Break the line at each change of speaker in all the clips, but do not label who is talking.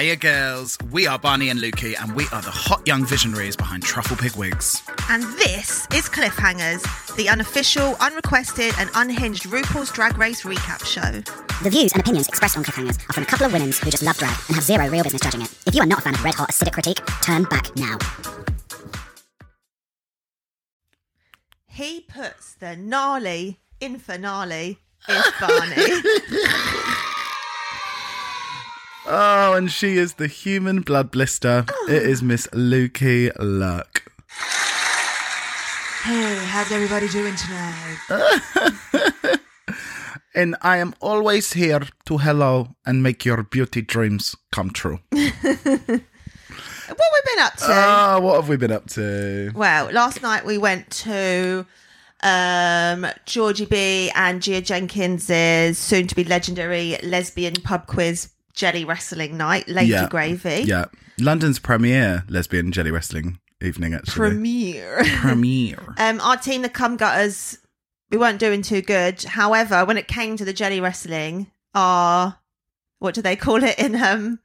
Hiya, girls. We are Barney and Lukey, and we are the hot young visionaries behind Truffle Pig Wigs.
And this is Cliffhangers, the unofficial, unrequested, and unhinged RuPaul's Drag Race recap show.
The views and opinions expressed on Cliffhangers are from a couple of women who just love drag and have zero real business judging it. If you are not a fan of red hot acidic critique, turn back now.
He puts the gnarly in finale is Barney.
Oh, and she is the human blood blister. It is Miss Lukey Luck.
hey, how's everybody doing tonight?
And I am always here to hello and make your beauty dreams come true.
What have we been up to?
Oh, what have we been up to?
Well, last night we went to um, Georgie B and Gia Jenkins's soon to be legendary lesbian pub quiz jelly wrestling night, Lady
Yeah.
Gravy.
Yeah. London's premiere lesbian jelly wrestling evening, actually.
Premiere.
premiere.
um, our team, the Cum Gutters, we weren't doing too good. However, when it came to the jelly wrestling, our what do they call it in um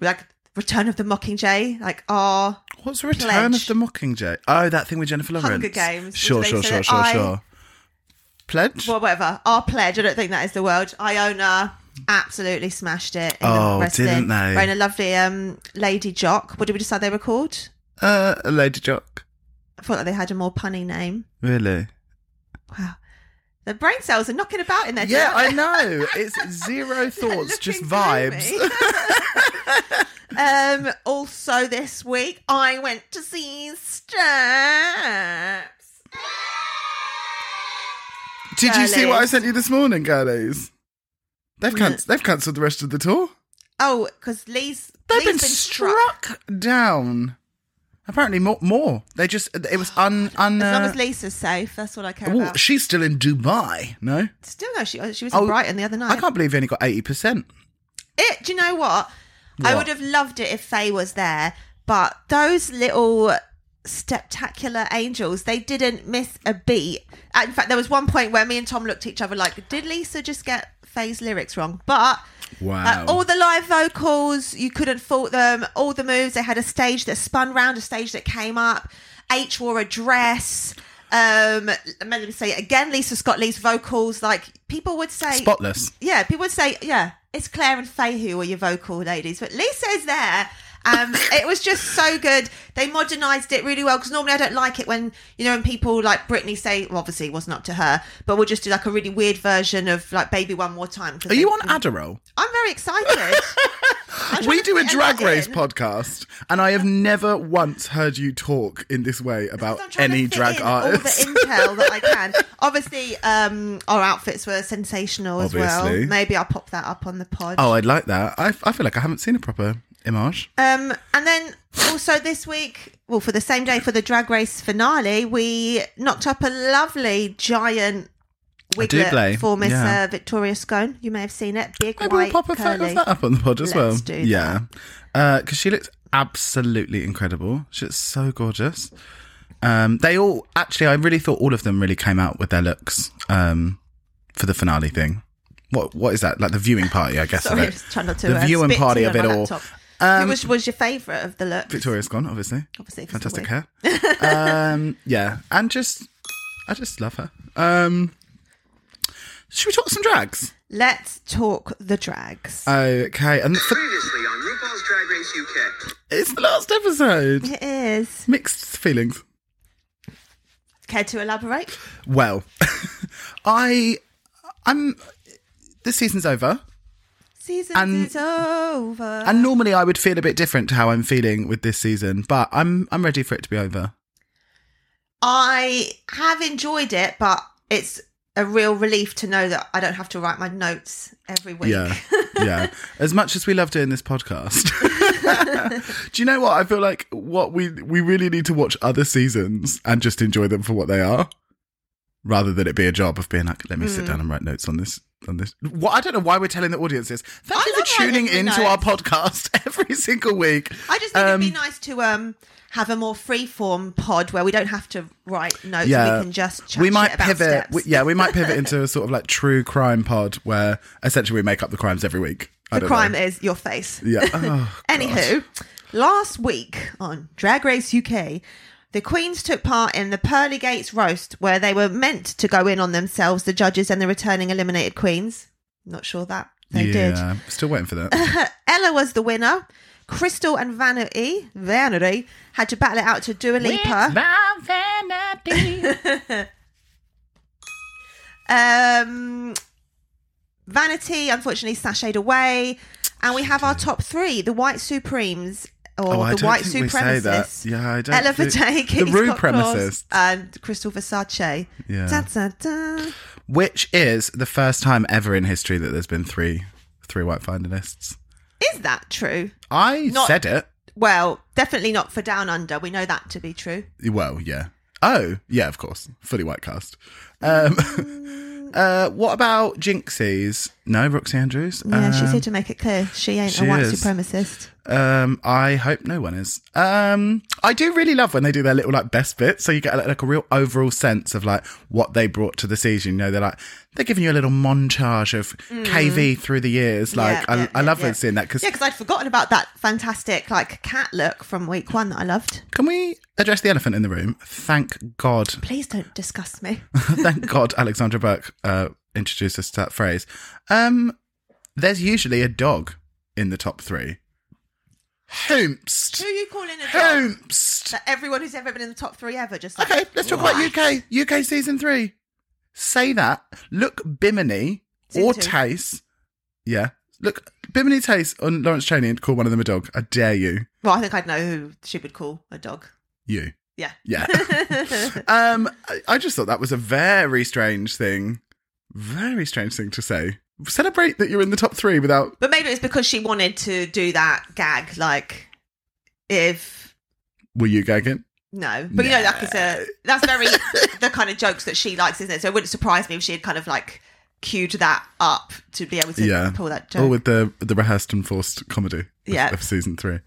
like Return of the Mockingjay? Like our
What's return
Pledge.
of the Mockingjay? Oh, that thing with Jennifer Lawrence.
Hunger Games.
Sure, sure, sure, sure,
I-
sure. Pledge?
well, whatever. Our pledge. I don't think that is the word. Iona absolutely smashed it. In
Oh,
the wrestling.
didn't they?
Wearing a lovely um lady jock. What did we decide they were called?
Uh, a Lady Jock.
I thought that they had a more punny name.
Really?
Wow. The brain cells are knocking about in there.
Yeah. I know. It's zero thoughts, just vibes.
um. Also, this week I went to see Steps.
Did you see what I sent you this morning, girlies? They've can- they've cancelled the rest of the tour.
Oh, because Lee's
They've
Lee's
been,
been
struck. down. Apparently, more. More. They just. It was un. un
As long
uh,
as Lisa's safe, that's what I care
ooh,
about.
she's still in Dubai. No,
Still no, she she was in
Oh,
Brighton the other night.
I can't believe he only got eighty percent.
It. Do you know what? I
What?
would have loved it if Faye was there, but those little spectacular angels, they didn't miss a beat. And In fact, there was one point where me and Tom looked at each other like, "Did Lisa just get Faye's lyrics wrong?" But
Wow.
uh, all the live vocals, you couldn't fault them. All the moves, they had a stage that spun round, a stage that came up. H wore a dress. Um, let me say it again. Lisa Scott Lee's vocals, like people would say,
Spotless.
yeah, people would say, yeah, it's Claire and Faye who are your vocal ladies, but Lisa is there. Um, it was just so good. They modernised it really well because normally I don't like it when you know when people like Britney say, well, obviously it wasn't up to her, but we'll just do like a really weird version of like "Baby One More Time.
Are you on Adderall?
I'm very excited. I'm
We do a drag race
in.
podcast, and I have never once heard you talk in this way about any drag artist.
All the intel that I can. Obviously, um, our outfits were sensational as
Obviously.
well. Maybe I'll pop that up on the pod.
oh, I'd like that. I, I feel like I haven't seen a proper image.
Um, and then also this week, well, for the same day for the drag race finale, we knocked up a lovely giant wiglet for Miss
yeah.
uh, Victoria Scone. You may have seen it. Big
Maybe we'll pop a photo
curly.
of that up on the pod as well.
Let's do
yeah, because she looks absolutely incredible. She looks so gorgeous. Um, they all actually, I really thought all of them really came out with their looks um, for the finale thing. What what is that like the viewing party? I guess. of
Sorry, I
it.
was trying not to.
the
uh,
viewing party of it all.
Laptop.
Um,
Who was, was your favourite of the looks?
Victoria Scone, obviously.
Obviously, 'cause of the
Fantastic hair. um, yeah, and just I just love her. Um, should we talk some drags?
Let's talk the drags.
Okay, and for,
Previously on RuPaul's Drag Race UK.
it's the last episode.
it is.
Mixed feelings.
Care to elaborate?
Well, I, I'm. This season's over,
Season
And-
is over.
and normally I would feel a bit different to how I'm feeling with this season, but I'm I'm ready for it to be over.
I have enjoyed it, but it's a real relief to know that I don't have to write my notes every week.
Yeah, yeah. As much as we love doing this podcast, do you know what? I feel like what we we really need to watch other seasons and just enjoy them for what they are, rather than it be a job of being like, let me
Hmm.
sit down and write notes on this. On this, what I don't know why we're telling the audience this. Thank
I
you for tuning into our podcast every single week.
I just think
Um,
it'd be nice to um have a more free-form pod where we don't have to write notes.
yeah,
we can just
we might pivot. We, yeah, we might pivot into a sort of like true crime pod where essentially we make up the crimes every week.
The crime
know.
is your face.
Yeah. Oh,
Anywho, last week on Drag Race UK, the queens took part in the Pearly Gates roast where they were meant to go in on themselves, the judges and the returning eliminated queens. Not sure that they did.
yeah. Still waiting for that.
Ella was the winner. Krystal and Vanity, Vanity had to battle it out to Dua Lipa. Um, Vanity unfortunately sashayed away, and we have our top three: the White Supremes or
Oh, I
the
don't
White
think we say that.
Supremacists.
Yeah, I don't
Ella
The Rue Premicists.
and Krystal Versace.
Yeah.
Da, da, da.
Which is the first time ever in history that there's been three three white finalists.
Is that true?
I
Not-
said it.
Well, definitely not for Down Under. We know that to be true.
Well, yeah. Oh, yeah, of course. Fully white cast. Um, uh, what about Jinxies? No, Roxy Andrews.
Yeah, she's
Um,
here to make it clear she ain't
she
a white
is.
supremacist.
Um, I hope no one is. Um, I do really love when they do their little like best bits, so you get like, like a real overall sense of like what they brought to the season. You know, they're like they're giving you a little montage of KV through the years. Like
Mm. Yeah,
I,
yeah,
I love
yeah, yeah.
seeing that because
Yeah, because I'd forgotten about that fantastic like cat look from week one that I loved.
can we address the elephant in the room? Thank God,
Please don't disgust me.
thank God, Alexandra Burke uh, introduced us to that phrase. Um, there's usually a dog in the top three. Hoomst.
Who are you calling a dog?
Hoomst.
Everyone who's ever been in the top three ever just like,
Okay, let's talk about UK. UK season three. Say that. Look, Bimini
Season
or
two.
Tayce. Yeah. Look, Bimini Tayce on Lawrence Chaney and call one of them a dog. I dare you.
Well, I think I'd know who she would call a dog.
You.
Yeah.
Yeah. um, I just thought that was a very strange thing. Very strange thing to say. Celebrate that you're in the top three without.
But maybe it's because she wanted to do that gag, like if
Were you gagging?
no, but you know, like it's a that's very the kind of jokes that she likes, isn't it? So it wouldn't surprise me if she had kind of like queued that up to be able to
Yeah.
pull that joke.
Or with the the rehearsed and forced comedy of-
Yeah.
of season three.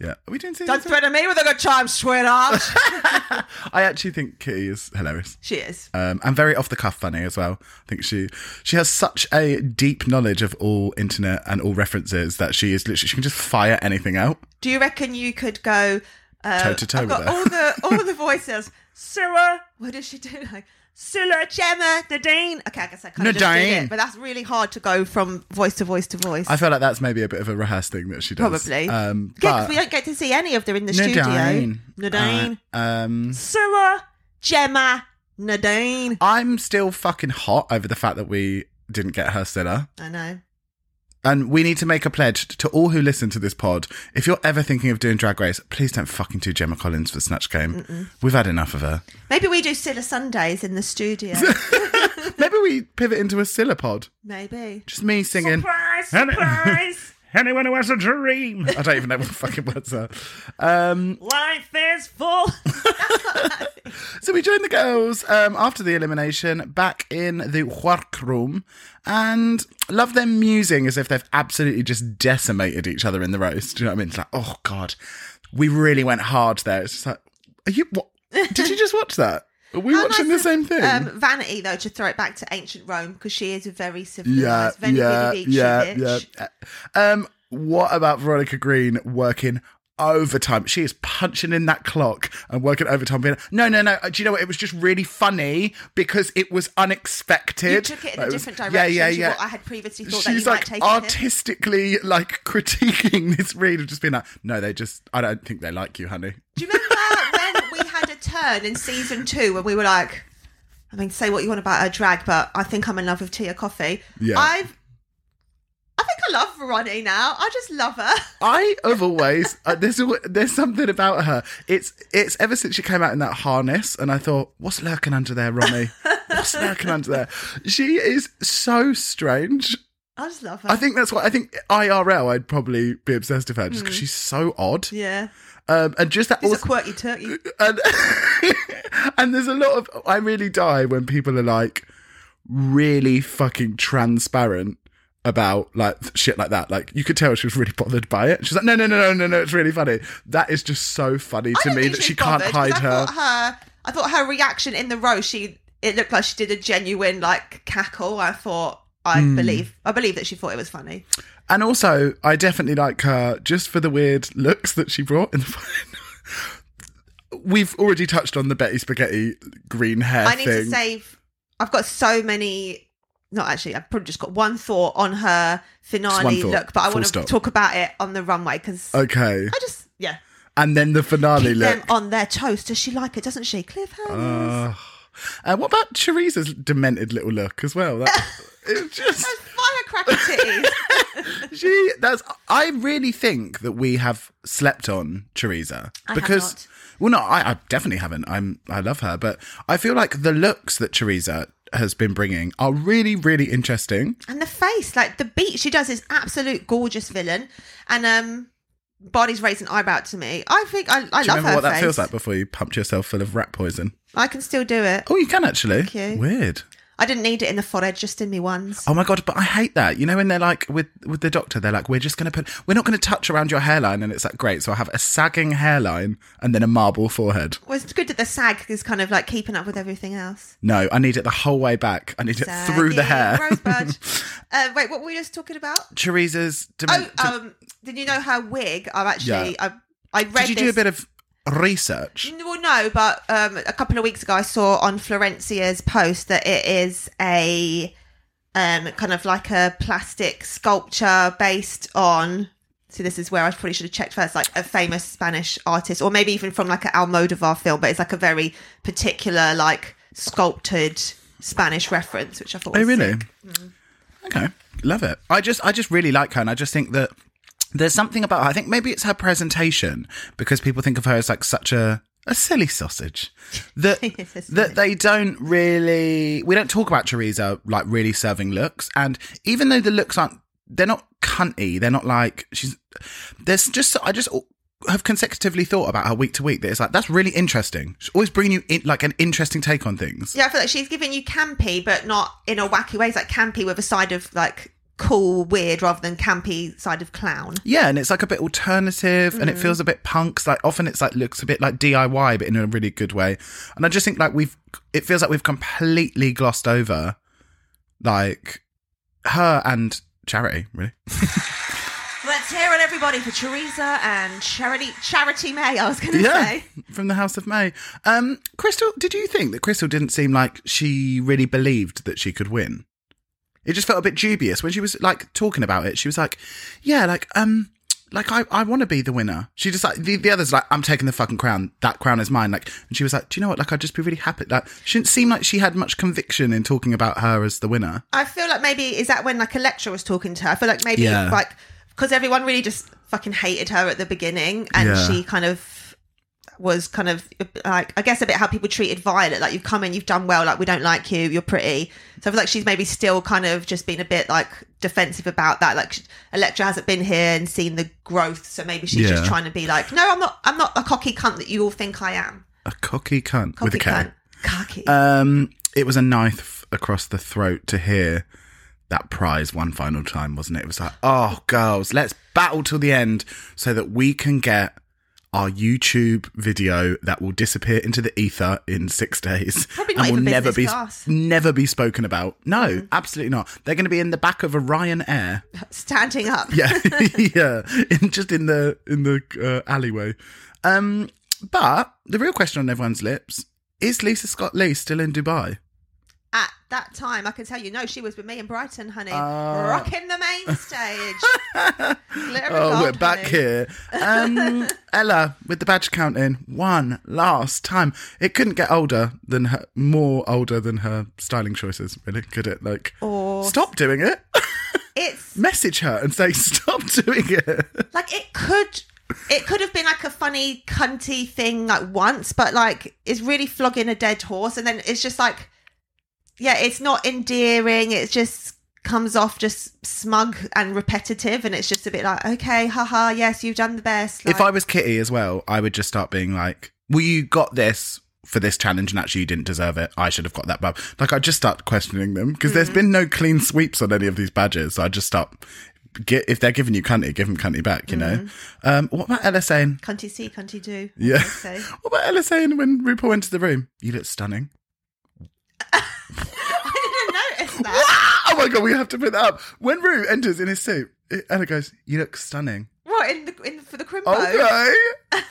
Yeah. Are we doing season
Don't
three?
threaten me with a good time, sweetheart.
I actually think Kitty is hilarious.
she is.
um, and very off the cuff funny as well. I think she she has such a deep knowledge of all internet and all references that she is literally she can just fire anything out.
Do you reckon you could go uh,
Toe to toe
I've got
with her.
all the all the voices. Sarah, what does she do? Like Cilla, Gemma, Nadine. Okay, I guess I kind of just did
Nadine.
it, but that's really hard to go from voice to voice to voice.
I feel like that's maybe a bit of a rehearsed thing that she does.
Probably.
Um,
yeah,
but
'cause we don't get to see any of them in the
Nadine.
studio. Nadine,
Uh, um,
Cilla, Gemma, Nadine.
I'm still fucking hot over the fact that we didn't get her Cilla.
I know.
And we need to make a pledge to all who listen to this pod. If you're ever thinking of doing Drag Race, please don't fucking do Gemma Collins for Snatch Game. We've had enough of her.
Maybe we do Cilla Sundays in the studio.
Maybe we pivot into a Cilla pod.
Maybe.
Just me singing.
Surprise! Surprise!
Anyone who has a dream. I don't even know what the fucking words are. Um,
Life is full.
so we joined the girls um, after the elimination back in the workroom and love them musing as if they've absolutely just decimated each other in the roast. Do you know what I mean? It's like, oh God, we really went hard there. It's just like, are you, what? Did you just watch that? Are we
How
watching
nice
the same thing?
Um, Vanity, though, to throw it back to ancient Rome because she is a very
yeah,
civilized, very
yeah,
Vidi
yeah,
Vici
yeah.
bitch.
Um, what about Veronica Green working overtime? She is punching in that clock and working overtime. Being no, no, no. Do you know what? It was just really funny because it was unexpected.
You took it in a different direction
Yeah, yeah, yeah.
what I had previously thought that
She's
you
like
might take it
artistically like critiquing this read of just being like, no, they just. I don't think they like you, honey.
Do you remember when we had a turn in season two when we were like, I mean, say what you want about her drag, but I think I'm in love with Tia Kofi.
Yeah.
I've, I think I love Ronnie now. I just love her.
I have always uh, there's there's something about her. It's it's ever since she came out in that harness, and I thought, what's lurking under there, Ronnie? What's lurking under there? She is so strange.
I just love her.
I think that's why I think. IRL, I'd probably be obsessed with her just because she's so odd,
yeah.
Um, and just that.
She's a quirky turkey.
and and there's a lot of I really die when people are like really fucking transparent about like shit like that. Like you could tell she was really bothered by it. She's like, no, no, no, no, no, no. It's really funny. That is just so funny to me that she can't hide her.
I thought her. I thought her reaction in the row. She it looked like she did a genuine like cackle. I thought I
Hmm.
believe I believe that she thought it was funny.
And also, I definitely like her just for the weird looks that she brought in the final. We've already touched on the Betty Spaghetti green hair
I need
thing.
to save. I've got so many. Not actually. I've probably just got one thought on her finale
thought,
look, but I want to
stop.
talk about it on the runway because
okay.
I just yeah
And then the finale
keep
look.
them on their toes. Does she like it? Doesn't she? Cliffhangers.
Uh, uh, what about Choriza's demented little look as well? That, it just
Firecracker titties.
she that's I really think that we have slept on Choriza
I have
because well no I, I definitely haven't I'm I love her but I feel like the looks that Choriza has been bringing are really really interesting
and the face, like the beat she does, is absolute gorgeous villain. And um, Barney's raised an eyebrow to me. I think I, I
do you
love
remember
her
what that feels like before you pumped yourself full of rat poison
I can still do it.
oh you can actually
Thank you.
weird
I didn't need it in the forehead, just in me ones.
Oh my god! But I hate that. You know when they're like with with the doctor, they're like, "We're just going to put, we're not going to touch around your hairline," and it's like, great. So I have a sagging hairline and then a marble forehead.
Well, it's good that the sag is kind of like keeping up with everything else.
No, I need it the whole way back. I need it through the hair.
Rosebud. uh, wait, what were we just talking about?
Choriza's.
Oh, um, did you know her wig? I've actually, I, I read
did you
this.
do a bit of research?
Well, no, but um, a couple of weeks ago, I saw on Florencia's post that it is a um, kind of like a plastic sculpture based on. So this is where I probably should have checked first, like a famous Spanish artist, or maybe even from like an Almodovar film, but it's like a very particular, like sculpted Spanish reference, which I thought.
Oh,
Was
really?
sick.
Okay, love it. I just, I just really like her, and I just think that there's something about. Her. I think maybe it's her presentation because people think of her as like such a a silly sausage that that they don't really. We don't talk about Choriza like really serving looks, and even though the looks aren't, they're not cunty. They're not like she's. There's just I just have consecutively thought about her week to week that it's like that's really interesting. She's always bringing you in like an interesting take on things.
Yeah, I feel like she's giving you campy, but not in a wacky way. It's like campy with a side of like cool, weird, rather than campy side of clown.
Yeah, and it's like a bit alternative and it
Mm.
feels a bit punks. Like often it's like looks a bit like DIY, but in a really good way. And I just think like we've it feels like we've completely glossed over like her and charity, really.
Let's hear it, everybody, for Choriza and Charity Charity May. I was going to
Yeah.
say.
From the House of May. Um Krystal, did you think that Krystal didn't seem like she really believed that she could win? It just felt a bit dubious when she was like talking about it. She was like, "Yeah, like um, like I, I want to be the winner." She just like the, the others like, "I'm taking the fucking crown. That crown is mine." Like, and she was like, "Do you know what? Like, I'd just be really happy." Like, she didn't seem like she had much conviction in talking about her as the winner.
I feel like maybe is that when like a lecturer was talking to her. I feel like maybe
Yeah.
like because everyone really just fucking hated her at the beginning, and
Yeah.
she kind of was kind of like I guess a bit how people treated Violet. Like you've come in, you've done well. Like we don't like you. You're pretty. So I feel like she's maybe still kind of just been a bit like defensive about that. Like Elektra hasn't been here and seen the growth, so maybe she's
Yeah.
just trying to be like, no, I'm not. I'm not a cocky cunt that you all think I am.
A cocky cunt
Cocky
with a K.
cunt. Cocky.
Um, it was a knife across the throat to hear that prize one final time, wasn't it? It was like, oh, girls, let's battle till the end so that we can get our YouTube video that will disappear into the ether in six days
Probably
and will never be
class.
never be spoken about. No, absolutely not. They're going to be in the back of a Ryanair.
Standing up.
Yeah, yeah, in, just in the in the uh, alleyway. Um, but the real question on everyone's lips is: Lisa Scott Lee still in Dubai?
At that time, I can tell you, no, she was with me in Brighton, honey,
Ah.
rocking the main stage.
Oh,
gold,
we're back
honey.
here. Um, Ella with the badge counting one last time. It couldn't get older than her, more older than her styling choices. Really, could it? Like,
Or-
stop doing it.
It's
Message her and say stop doing it.
like it could. It could have been like a funny cunty thing like once, but like it's really flogging a dead horse, and then it's just like, yeah, it's not endearing. It just comes off just smug and repetitive, and it's just a bit like, okay, haha, yes, you've done the best.
if I was Kitty as well, I would just start being like, "Well, you got this." For this challenge, and actually, you didn't deserve it. I should have got that bub. Like, I just start questioning them because
Mm.
there's been no clean sweeps on any of these badges. So I just start. Get, if they're giving you cunty, give them cunty back. You know.
Mm.
Um, what about Ella saying?
cunty see, cunty do.
Yeah. What about Ella saying when RuPaul enters the room? You look stunning.
I didn't notice that.
Oh my god, we have to put that up. When Rue enters in his suit, Ella goes, "You look stunning."
What in the in for the crimbo?
Okay.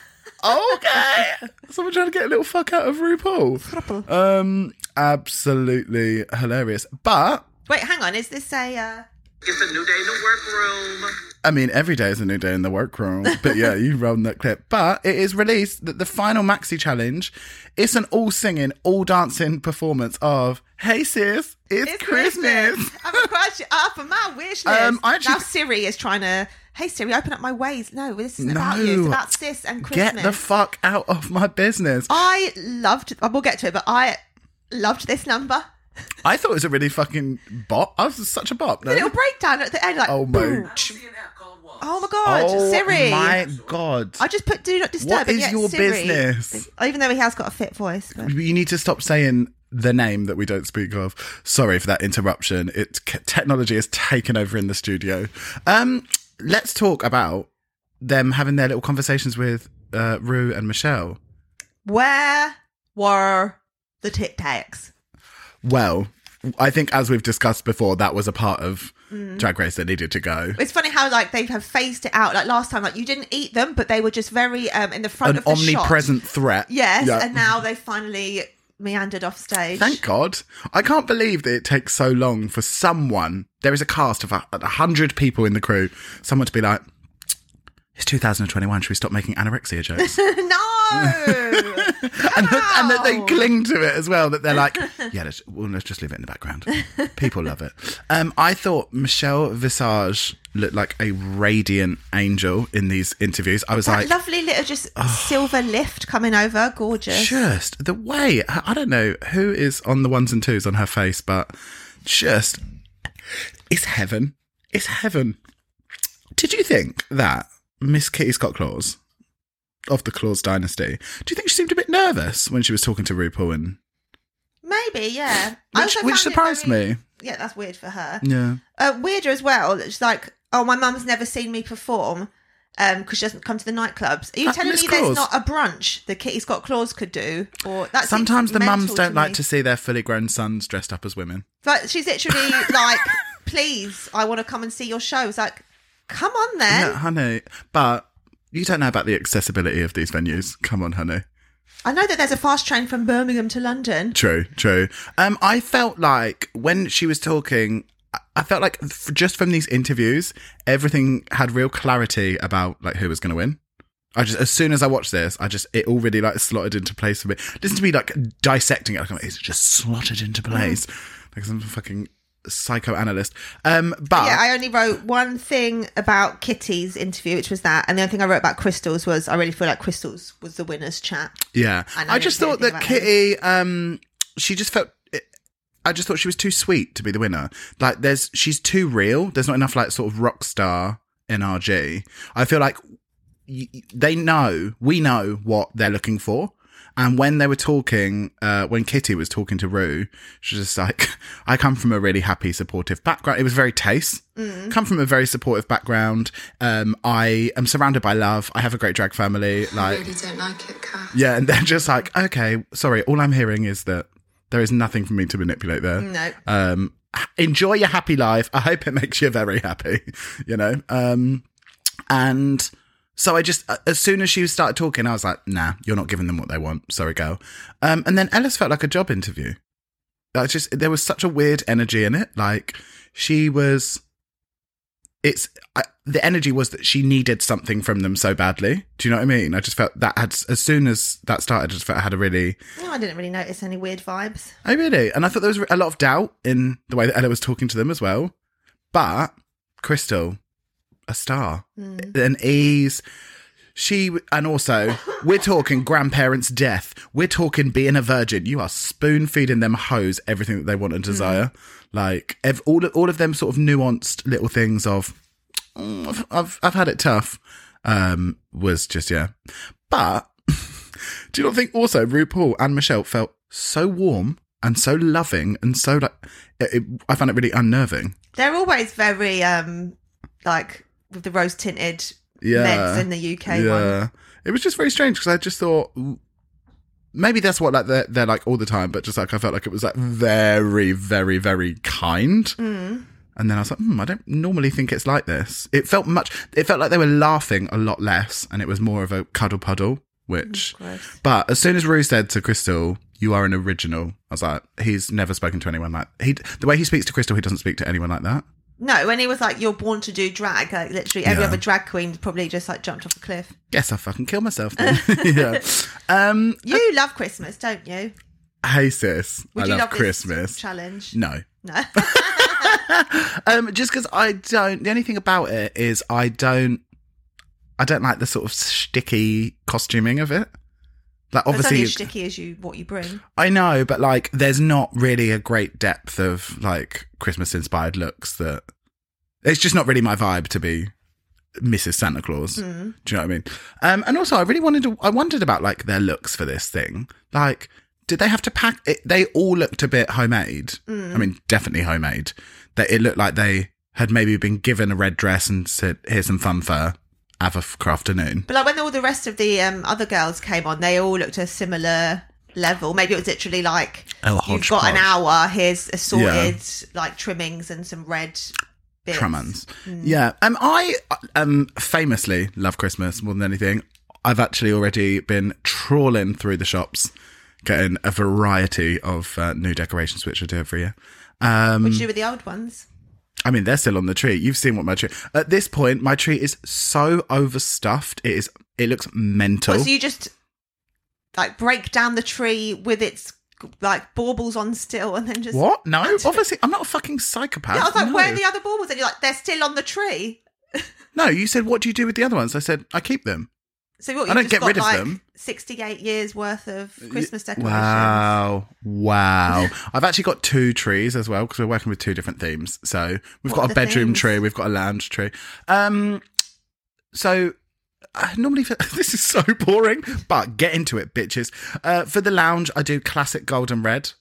okay. Someone trying to get a little fuck out of RuPaul. Um, absolutely hilarious. But
Wait, hang on. Is this a? Uh...
It's a new day in the workroom.
I mean, every day is a new day in the workroom. But yeah, you rolled that clip. But it is released that the final maxi challenge is an all singing, all dancing performance of "Hey sis, it's,
It's
Christmas."
Christmas. I'm scratching up on my wish list.
Um, I actually-
now Siri is trying to. Hey Siri, open up my ways. No, this isn't about you. It's about sis and Christmas.
Get the fuck out of my business.
I loved. We'll get to it, but I loved this number.
I thought it was a really fucking bop. I was such a bop. No?
The little breakdown at the end, like
Oh my-.
Oh my god,
Oh
Siri.
my god.
I just put do not disturb.
What is your
Siri-
business?
Even though he has got a fit voice. But.
You need to stop saying the name that we don't speak of. Sorry for that interruption. It technology has taken over in the studio. Um, let's talk about them having their little conversations with uh, Rue and Michelle.
Where were the Tic Tacs?
Well, I think as we've discussed before, that was a part of
Mm.
Drag Race that needed to go.
It's funny how like they have phased it out. Like last time, like you didn't eat them, but they were just very um in the front
An
of the shot.
omnipresent threat.
Yes,
Yeah.
and now they finally meandered off stage.
Thank God. I can't believe that it takes so long for someone, there is a cast of a, a hundred people in the crew, someone to be like, it's 2021, should we stop making anorexia jokes?
no.
and, that, and that they cling to it as well, that they're like, yeah, let's, well, let's just leave it in the background. People love it. Um, I thought Michelle Visage looked like a radiant angel in these interviews. I was
That
like,
lovely little just silver lift coming over, gorgeous.
just the way I don't know who is on the ones and twos on her face, but just it's heaven. It's heaven. Did you think that Miss Kitty Scott Claus of the Claus dynasty? Do you think she seemed a bit nervous when she was talking to RuPaul and
Maybe, yeah.
Which, which surprised
very-
me?
Yeah, that's weird for her.
Yeah.
Uh, weirder as well. She's like, oh, my mum's never seen me perform because she doesn't come to the nightclubs. Are you
Uh,
telling
Miss
me
Claus.
there's not a brunch that Kitty Scott Claus could do? Or that
Sometimes the mums don't like to see their fully grown sons dressed up as women.
But she's literally like, please, I want to come and see your show. It's like, come on then.
Yeah, honey. But you don't know about the accessibility of these venues. Come on, honey.
I know that there's a fast train from Birmingham to London.
True, true. Um, I felt like when she was talking, I- felt like just from these interviews, everything had real clarity about like who was going to win. I just as soon as I watched this, I just it all really like slotted into place for me. Listen to me like dissecting it. Like, it's just slotted into place, like some fucking psychoanalyst. Um, but
Yeah, I only wrote one thing about Kitty's interview, which was that, and the only thing I wrote about Krystal's was I really feel like Krystal's was the winner's chat.
Yeah,
And I
I, just thought that. Kitty, um, she just felt. I just thought she was too sweet to be the winner. Like, there's she's too real. There's not enough like sort of rock star NRG. I feel like y- y- they know, we know what they're looking for. And when they were talking, uh, when Kitty was talking to Rue, she was just like, I come from a really happy, supportive background. It was very taste. Come from a very supportive background. Um, I am surrounded by love. I have a great drag family.
I
Like,
really don't like it, Kat.
yeah, and they're just like, okay, sorry, all I'm hearing is that there is nothing for me to manipulate there.
No.
Um, enjoy your happy life. I hope it makes you very happy, you know? Um, and so I just, as soon as she started talking, I was like, nah, you're not giving them what they want. Sorry, girl. Um, and then Ellis felt like a job interview. I just, there was such a weird energy in it. Like, she was, it's, I, the energy was that she needed something from them so badly. Do you know what I mean? I just felt that had, as soon as that started, I just felt I had a really,
No, I didn't really notice any weird vibes.
I really, and I thought there was a lot of doubt in the way that Ella was talking to them as well. But Krystal, a star, an ease. She and also we're talking grandparents' death. We're talking being a virgin. You are spoon feeding them hoes everything that they want and desire. Like ev- all of, all of them sort of nuanced little things of "Mm, I've, I've I've had it tough. Um, was just yeah, but do you not think also RuPaul and Michelle felt so warm and so loving and so like it, it, I found it really unnerving.
They're always very um like with the rose tinted
Yeah,
in the UK
yeah.
one.
It was just very strange because I just thought, maybe that's what like they're, they're like all the time, but just like I felt like it was like very, very, very kind.
Mm.
And then I was like, hmm, I don't normally think it's like this. It felt much. It felt like they were laughing a lot less, and it was more of a cuddle puddle. Which,
gross.
but as soon as Rue said to Krystal, "You are an original," I was like, he's never spoken to anyone like he. The way he speaks to Krystal, he doesn't speak to anyone like that.
No, when he was like, "You're born to do drag," like literally every
Yeah.
other drag queen probably just like jumped off a cliff.
Guess I fucking kill myself. Then. yeah. Um.
You love Christmas, don't you?
Hey sis,
Would
I
you
love,
love
Christmas.
challenge?
No.
No.
Um, just because I don't. The only thing about it is I don't. I don't like the sort of sticky costuming of it. Like obviously,
as sticky as you what you bring.
I know, but like, there's not really a great depth of like Christmas inspired looks. That it's just not really my vibe to be Mrs. Santa Claus. Do you know what I mean? Um, and also, I really wanted to. I wondered about like their looks for this thing. Like, did they have to pack? It, they all looked a bit homemade. I mean, definitely homemade. That it looked like they had maybe been given a red dress and said, "Here's some fun fur. Have a f- afternoon."
But like when all the rest of the um, other girls came on, they all looked a similar level. Maybe it was literally like
Oh,
you've got an hour. Here's assorted like trimmings and some red bits.
Trummans. Yeah. Um, I um famously love Christmas more than anything. I've actually already been trawling through the shops, getting a variety of uh, new decorations, which I do every year. Um,
you do with the old ones?
I mean, they're still on the tree. You've seen what my tree. At this point, my tree is so overstuffed. It is. It looks mental.
What, so you just like break down the tree with its like baubles on still, and then just
what? No, obviously, I'm not a fucking psychopath.
Yeah, I was like,
no.
where are the other baubles? And you're like, they're still on the tree.
no, you said, what do you do with the other ones? I said, I keep them.
So what?
I
You've
don't
just
get
got,
rid of
like,
them.
Sixty-eight years worth of Christmas decorations.
Wow. Wow. I've actually got two trees as well because we're working with two different themes. So we've
What
got a bedroom
themes?
tree, we've got a lounge tree. Um, so I normally, for, this is so boring, but get into it, bitches. Uh, for the lounge, I do classic gold and red.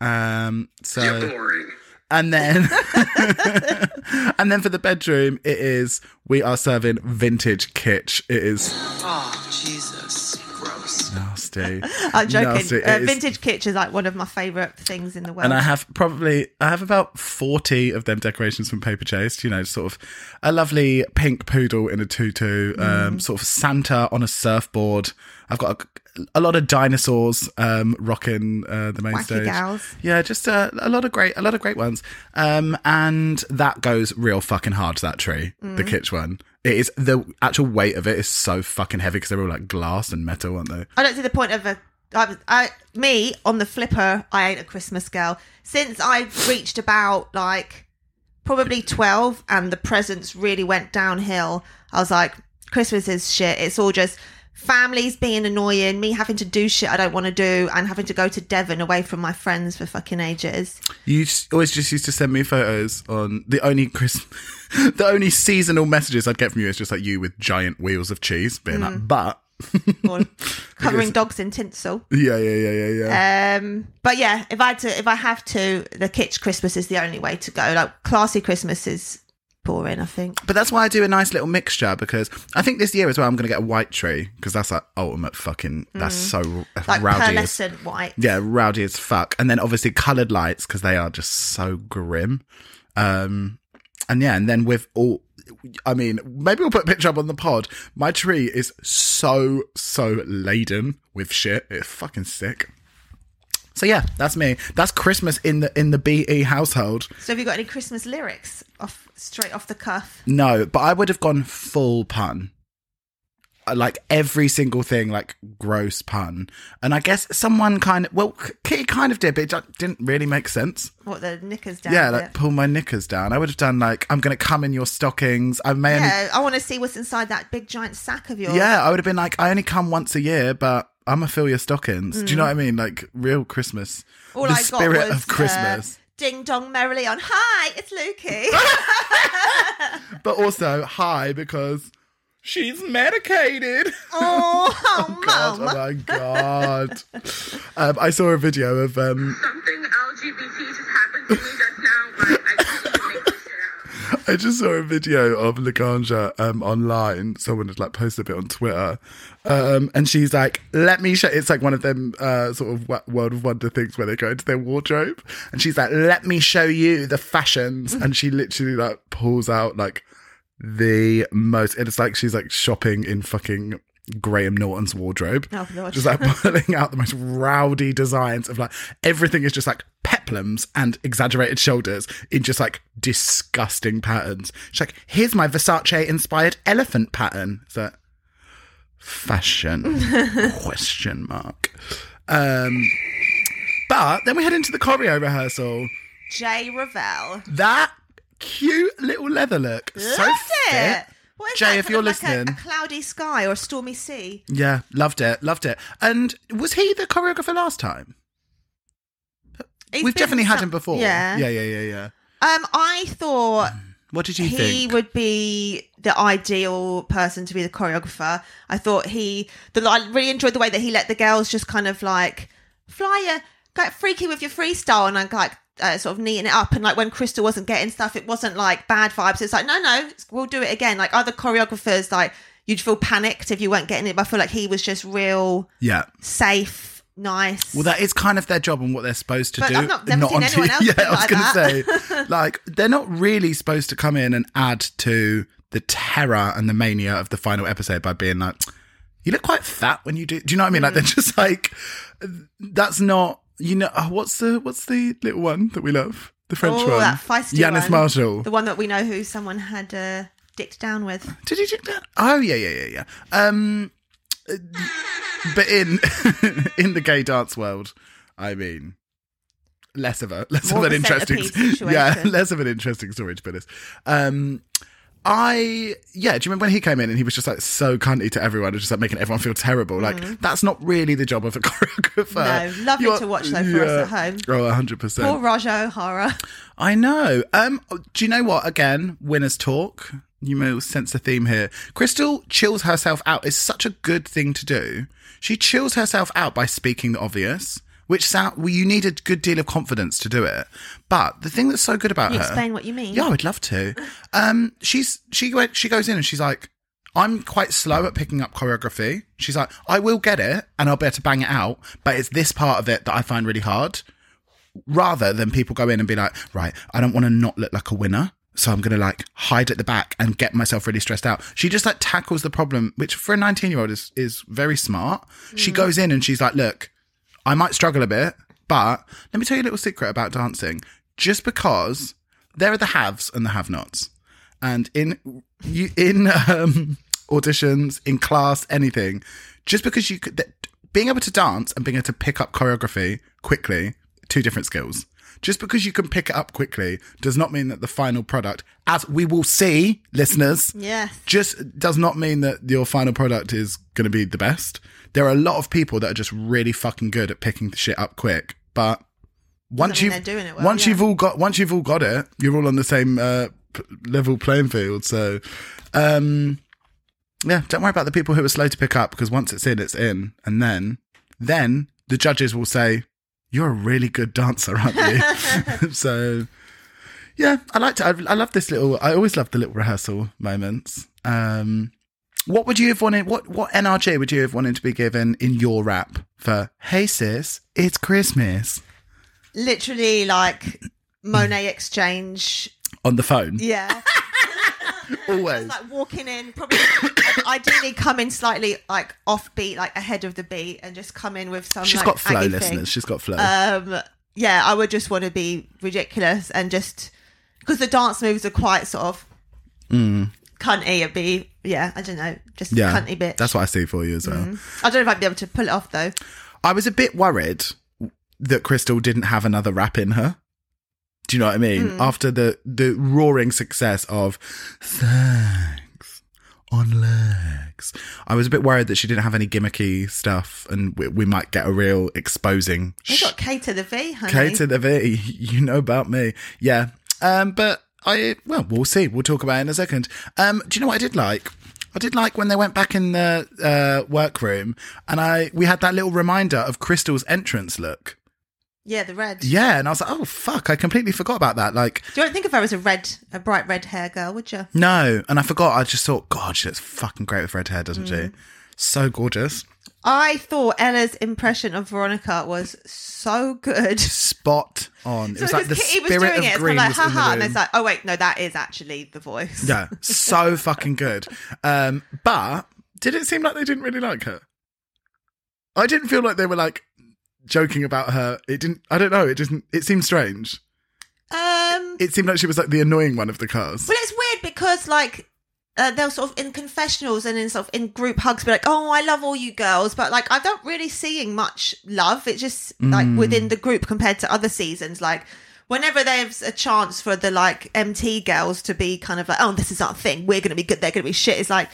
Um, so
You're boring.
And then and then for the bedroom, it is we are serving vintage kitsch. It is
Oh, Jesus. Gross.
nasty.
I'm joking. Uh, vintage kitsch is like one of my favourite things in the world.
And I have probably I have about forty of them decorations from Paper Chase. You know, sort of a lovely pink poodle in a tutu,
Mm.
um, sort of Santa on a surfboard. I've got a, a lot of dinosaurs um, rocking uh, the main
Wacky
stage.
gals.
Yeah, just uh, a lot of great, a lot of great ones. Um, and that goes real fucking hard. To that tree,
Mm.
the kitsch one. It is the actual weight of it is so fucking heavy because they're all like glass and metal, aren't they?
I don't see the point of a. I, I, me on the flipper, I ain't a Christmas girl. Since I reached about like probably 12 and the presents really went downhill, I was like, Christmas is shit. It's all just families being annoying, me having to do shit I don't want to do, and having to go to Devon away from my friends for fucking ages.
You always just used to send me photos on the only Chris, the only seasonal messages I'd get from you is just like you with giant wheels of cheese, being like, but
covering dogs in tinsel.
yeah, yeah, yeah, yeah, yeah.
Um, but yeah, if I had to, if I have to, the kitsch Christmas is the only way to go. Like classy Christmas is boring. I think.
but that's why I do a nice little mixture because I think this year as well I'm going to get a white tree because that's like ultimate fucking. That's so
Mm. like
rowdy. as-
pearlescent white.
yeah, rowdy as fuck. And then obviously coloured lights because they are just so grim. Um, and yeah, and then with all, I mean, maybe we'll put a picture up on the pod. My tree is so so laden with shit. It's fucking sick. So yeah, that's me. That's Christmas in the in the BE household.
So have you got any Christmas lyrics off straight off the cuff?
No, but I would have gone full pun. Uh, Like every single thing, like gross pun. And I guess someone kind of, well, Kitty kind of did, but it didn't really make sense.
What the knickers down?
Yeah,
bit?
like pull my knickers down. I would have done like I'm gonna come in your stockings. I may only,
yeah. I want to see what's inside that big giant sack of yours.
yeah, I would have been like I only come once a year, but I'm gonna fill your stockings. Do you know what I mean? Like real Christmas,
All
the
I got
spirit
was
of Christmas.
Uh, Ding dong merrily on. Hi, it's Lukey.
but also hi because she's medicated.
oh, oh,
God, oh my god! um, I saw a video of um,
Something LGBT just happened to me just now, but I can't even make this shit out.
I just saw a video of Laganja um, online. Someone had like posted a bit on Twitter, um, and she's like, "Let me show." It's like one of them uh, sort of World of Wonder things where they go into their wardrobe, and she's like, "Let me show you the fashions," and she literally like pulls out like the most. It's like she's like shopping in fucking Graham Norton's wardrobe,
Oh, Lord.
just like pulling out the most rowdy designs of like everything is just like peplums and exaggerated shoulders in just like disgusting patterns. She's like, here's my Versace inspired elephant pattern. That fashion? Question mark. Um, but then we head into the choreo rehearsal.
Jay Revell.
That cute little leather look, so
Loved
fit.
it. What is
Jay,
that,
if you're
like
listening-
a, cloudy sky or a stormy sea.
Yeah, loved it, loved it. And was he the choreographer last time?
He's
We've definitely had
some-
him before.
Yeah.
yeah, yeah, yeah, yeah.
Um, I thought
What did you
he
think?
would be the ideal person to be the choreographer. I thought he, the I really enjoyed the way that he let the girls just kind of like fly your, get freaky with your freestyle and like, like uh, sort of neaten it up. And like when Krystal wasn't getting stuff, it wasn't like bad vibes. It's like no, no, we'll do it again. Like other choreographers, like you'd feel panicked if you weren't getting it. But I feel like he was just real
yeah.
safe, nice.
Well, that is kind of their job and what they're supposed to
But
do.
I've not- never seen
on
anyone else
Yeah, I was
like
to say, like, they're not really supposed to come in and add to the terror and the mania of the final episode by being like, "You look quite fat when you do." Do you know what I mean? Like, they're
Mm.
just like, that's not. You know, oh, what's the what's the little one that we love? The French
oh,
one,
that feisty
Yanis
one.
Marshall.
the one that we know who someone had uh, dicked down with.
Did he do that? Oh yeah, yeah, yeah, yeah. Um, uh, but in in the gay dance world, I mean, less of a less
More
of an interesting, yeah, less of an interesting story to be honest. Um, I yeah. Do you remember when he came in and he was just like so cunty to everyone, and just like making everyone feel terrible? Like that's not really the job of a choreographer.
Mm. No, lovely
You're-
to watch, though, for us at home.
Oh, hundred percent.
Poor Raja O'Hara.
I know. Um, do you know what? Again, winners talk. You may sense a theme here. Krystal chills herself out. It's such a good thing to do. She chills herself out by speaking the obvious, which sound well, you need a good deal of confidence to do it. But the thing that's so good about
Can you
her,
explain what you mean?
yeah, I would love to. Um, she's she went she goes in and she's like, I'm quite slow at picking up choreography. She's like, I will get it and I'll be able to bang it out, but it's this part of it that I find really hard. Rather than people go in and be like, right, I don't want to not look like a winner. So I'm gonna like hide at the back and get myself really stressed out. She just like tackles the problem, which for a 19 year old is is very smart. She goes in and she's like, look, I might struggle a bit, but let me tell you a little secret about dancing. Just because there are the haves and the have-nots, and in you in um, auditions, in class, anything, just because you could, that, being able to dance and being able to pick up choreography quickly, two different skills. Just because you can pick it up quickly does not mean that the final product, as we will see, listeners,
Yes.
just does not mean that your final product is going to be the best. There are a lot of people that are just really fucking good at picking the shit up quick, but once you
they're doing it well,
once
yeah.
you've all got once you've all got it, you're all on the same uh, p- level playing field. So, um, yeah, don't worry about the people who are slow to pick up because once it's in, it's in, and then then the judges will say you're a really good dancer, aren't you? so yeah, I like to. I, I love this little. I always love the little rehearsal moments. Um, what would you have wanted? What what NRG would you have wanted to be given in your rap for? Hey sis, it's Christmas
Literally like Monét X Change.
on the phone.
Yeah.
Always.
like walking in, probably ideally come in slightly like offbeat, like ahead of the beat, and just come in with some.
She's
like,
got flow,
aggy
listeners.
thing.
She's got flow.
Um, yeah, I would just want to be ridiculous and just because the dance moves are quite sort of cunty. It'd be yeah, I don't know, just
Mm. yeah,
cunty bit.
that's what I see for you as well.
I don't know if I'd be able to pull it off though.
I was a bit worried that Krystal didn't have another rap in her. Do you know what I mean?
Hmm.
After the the roaring success of thanks on legs, I was a bit worried that she didn't have any gimmicky stuff, and we, we might get a real exposing.
They got K to the V, honey.
K to the V, you know about me, yeah. Um, but I well, we'll see. We'll talk about it in a second. Um, do you know what I did like? I did like when they went back in the uh, workroom, and I we had that little reminder of Krystal's entrance look.
Yeah, the red.
Yeah, and I was like, oh fuck, I completely forgot about that. Like,
You don't think of her as a red, a bright red hair girl, would you?
no, and I forgot. I just thought, God, she looks fucking great with red hair, doesn't
Mm.
she? So gorgeous,
I thought Ella's impression of Veronica was so good.
spot on. It was like the
Kitty was
spirit
doing
of
it, it's
green
kind of like,
was in the
haha, and it's like, oh wait, no, that is actually the voice.
Yeah, so fucking good. Um, but did it seem like they didn't really like her? I didn't feel like they were like joking about her. It didn't. I don't know. It didn't. It seemed strange.
Um,
It seemed like she was like the annoying one of the cars.
well, it's weird because like uh, they'll sort of in confessionals and in sort of in group hugs be like, "Oh, I love all you girls," but like I'm not really seeing much love. It's just like
Mm.
within the group compared to other seasons. Like whenever there's a chance for the like MT girls to be kind of like, "Oh, this is our thing. We're gonna be good. They're gonna be shit." It's like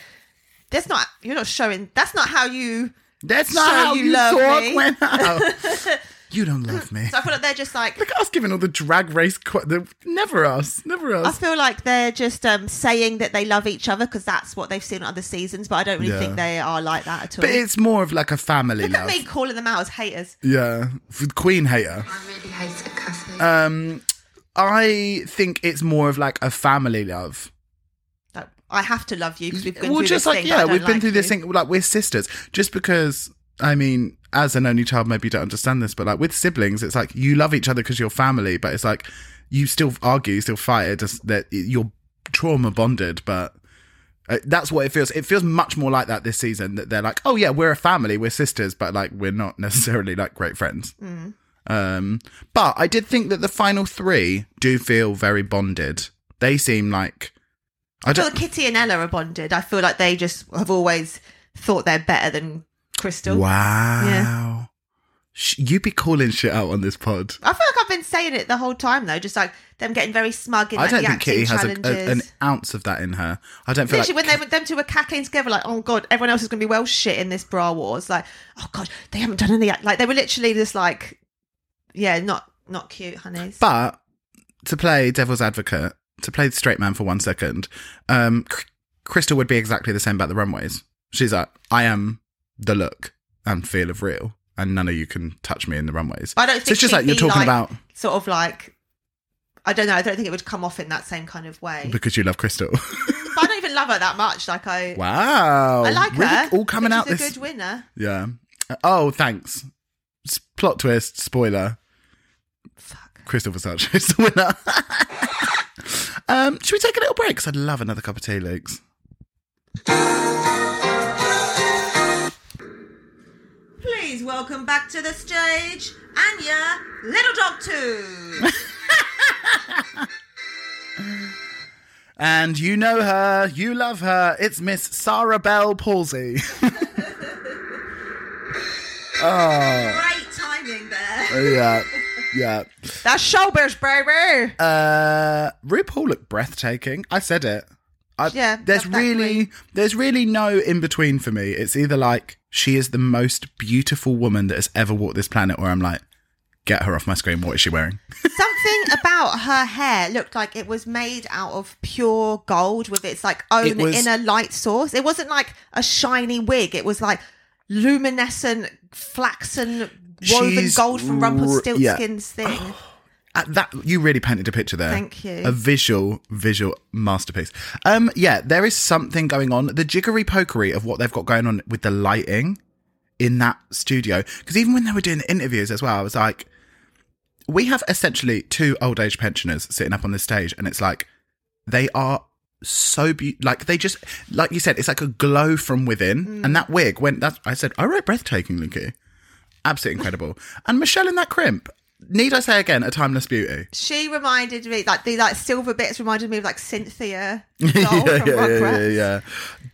that's not you're not showing. That's not how you.
That's not how
you
you,
love
talk
me.
when you don't love me.
So I feel like they're just like.
Look at us giving all the drag race. Qu- the, never us. Never us.
I feel like they're just um, saying that they love each other because that's what they've seen in other seasons, but I don't really
Yeah.
think they are like that at all.
But it's more of like a family
Look at
love.
me calling them out as haters.
Yeah, For Queen hater.
I really hate it, Cassie.
Um, I think it's more of like a family love.
Like, I have to love you because we've been
well,
through
just
this
like
thing.
yeah,
but I don't
we've been
like
through this
you.
thing. Like we're sisters. Just because I mean, as an only child, maybe you don't understand this, but like with siblings, it's like you love each other because you're family, but it's like you still argue, you still fight. It just that you're trauma bonded, but. Uh, that's what it feels. It feels much more like that this season. That they're like, oh yeah, we're a family, we're sisters, but like we're not necessarily like great friends.
Mm.
Um, but I did think that the final three do feel very bonded. They seem like I
I
don't.
like Kitty and Ella are bonded. I feel like they just have always thought they're better than Krystal.
Wow. Sh You be calling shit out on this pod.
I feel like I've been saying it the whole time though, just like them getting very smug in
I don't
the
think
acting
Kitty has a,
challenges.
a, an ounce of that in her. I don't feel
Literally,
like
when they them two were cackling together, like, oh god, everyone else is going to be well shit in this bra wars. Like, oh god, they haven't done any. Like, they were literally just like, yeah, not not cute, honeys.
But to play devil's advocate, to play the straight man for one second, um, Cr- Krystal would be exactly the same about the runways. She's like, I am the look and feel of real, and none of you can touch me in the runways.
I don't think
so it's just like you're talking
like,
about
sort of like, I don't know. I don't think it would come off in that same kind of way.
because you love Krystal.
But I don't even love her that much. Like I,
wow,
I like
Really
her.
all coming out
a
this.
good winner.
Yeah. Oh, thanks. Plot twist. Spoiler.
Fuck.
Krystal Versace is the winner. um, should we take a little break? Because I'd love another cup of tea, Luke's.
Please welcome back to the stage, Anya, Little Dog Two.
And you know her, you love her. It's Miss Sarah Bell Palsy. oh.
Great timing there.
yeah, yeah.
That's showbiz, baby.
Uh, RuPaul looked breathtaking. I said it. I,
Yeah,
there's really, there's really no in between for me. It's either like she is the most beautiful woman that has ever walked this planet, or I'm like, get her off my screen. What is she wearing?
Something about her hair looked like it was made out of pure gold with its like own
It was-
inner light source. It wasn't like a shiny wig. It was like luminescent flaxen woven gold from
r-
Rumpelstiltskin's thing.
Oh, That you really painted a picture there.
Thank you.
A visual, visual masterpiece. Um, yeah, there is something going on. The jiggery pokery of what they've got going on with the lighting in that studio. Because even when they were doing the interviews as well, I was like, we have essentially two old age pensioners sitting up on this stage, and it's like they are so be- like they just like you said, it's like a glow from within.
Mm.
And that wig went. that I said, I wrote breathtaking, Luki. Absolutely incredible. and Michelle in that crimp. Need I say again, a timeless beauty.
She reminded me like the like silver bits reminded me of like Cynthia
yeah, yeah, yeah, yeah, yeah.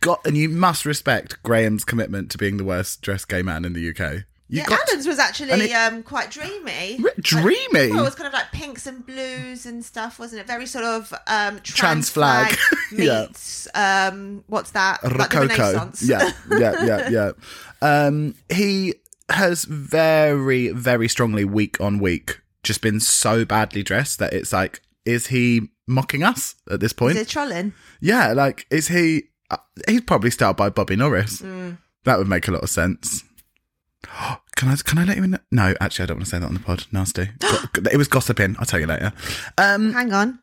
Got and you must respect Graham's commitment to being the worst dressed gay man in the UK. You
Yeah,
got
Adam's was actually
it-
um quite dreamy.
Re- dreamy?
Well, it was kind of like pinks and blues and stuff, wasn't it? Very sort of um
Trans
trans,
flag.
flag,
Yeah.
meets um what's that? Like
Rococo.
Renaissance.
Yeah, yeah, yeah, yeah. Um, he has very, very strongly week on week just been so badly dressed that it's like, is he mocking us at this point?
Is it trolling?
Yeah, like is he? Uh, he's probably styled by Bobby Norris.
Mm.
That would make a lot of sense. Can I can I let you in? No, actually, I don't want to say that on the pod. Nasty. It was gossiping. I'll tell you later. Um,
Hang on.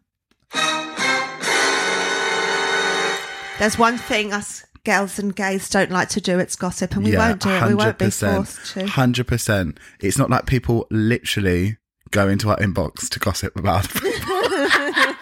There's one thing us girls and gays don't like to do. It's gossip, and we won't do it. We won't be forced to.
Hundred percent. It's not like people literally go into our inbox to gossip about.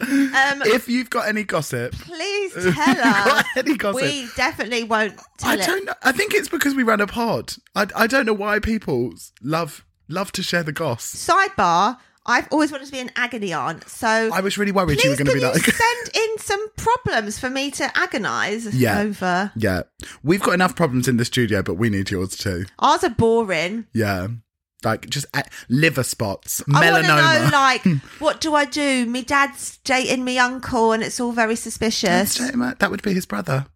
Um,
if you've got any gossip,
please tell us.
any gossip?
We definitely won't tell
I
it.
don't know. I think it's because we ran a pod. I, I don't know why people love love to share the goss.
Sidebar. I've always wanted to be an agony aunt, so
I was really worried you were going to be
you
like.
send in some problems for me to agonise
Yeah.
over.
yeah, we've got enough problems in the studio, but we need yours too.
Ours are boring.
Yeah, like just uh, liver spots,
I want to know,
melanoma.
like, what do I do? Me dad's dating me uncle, and it's all very suspicious.
That that would be his brother.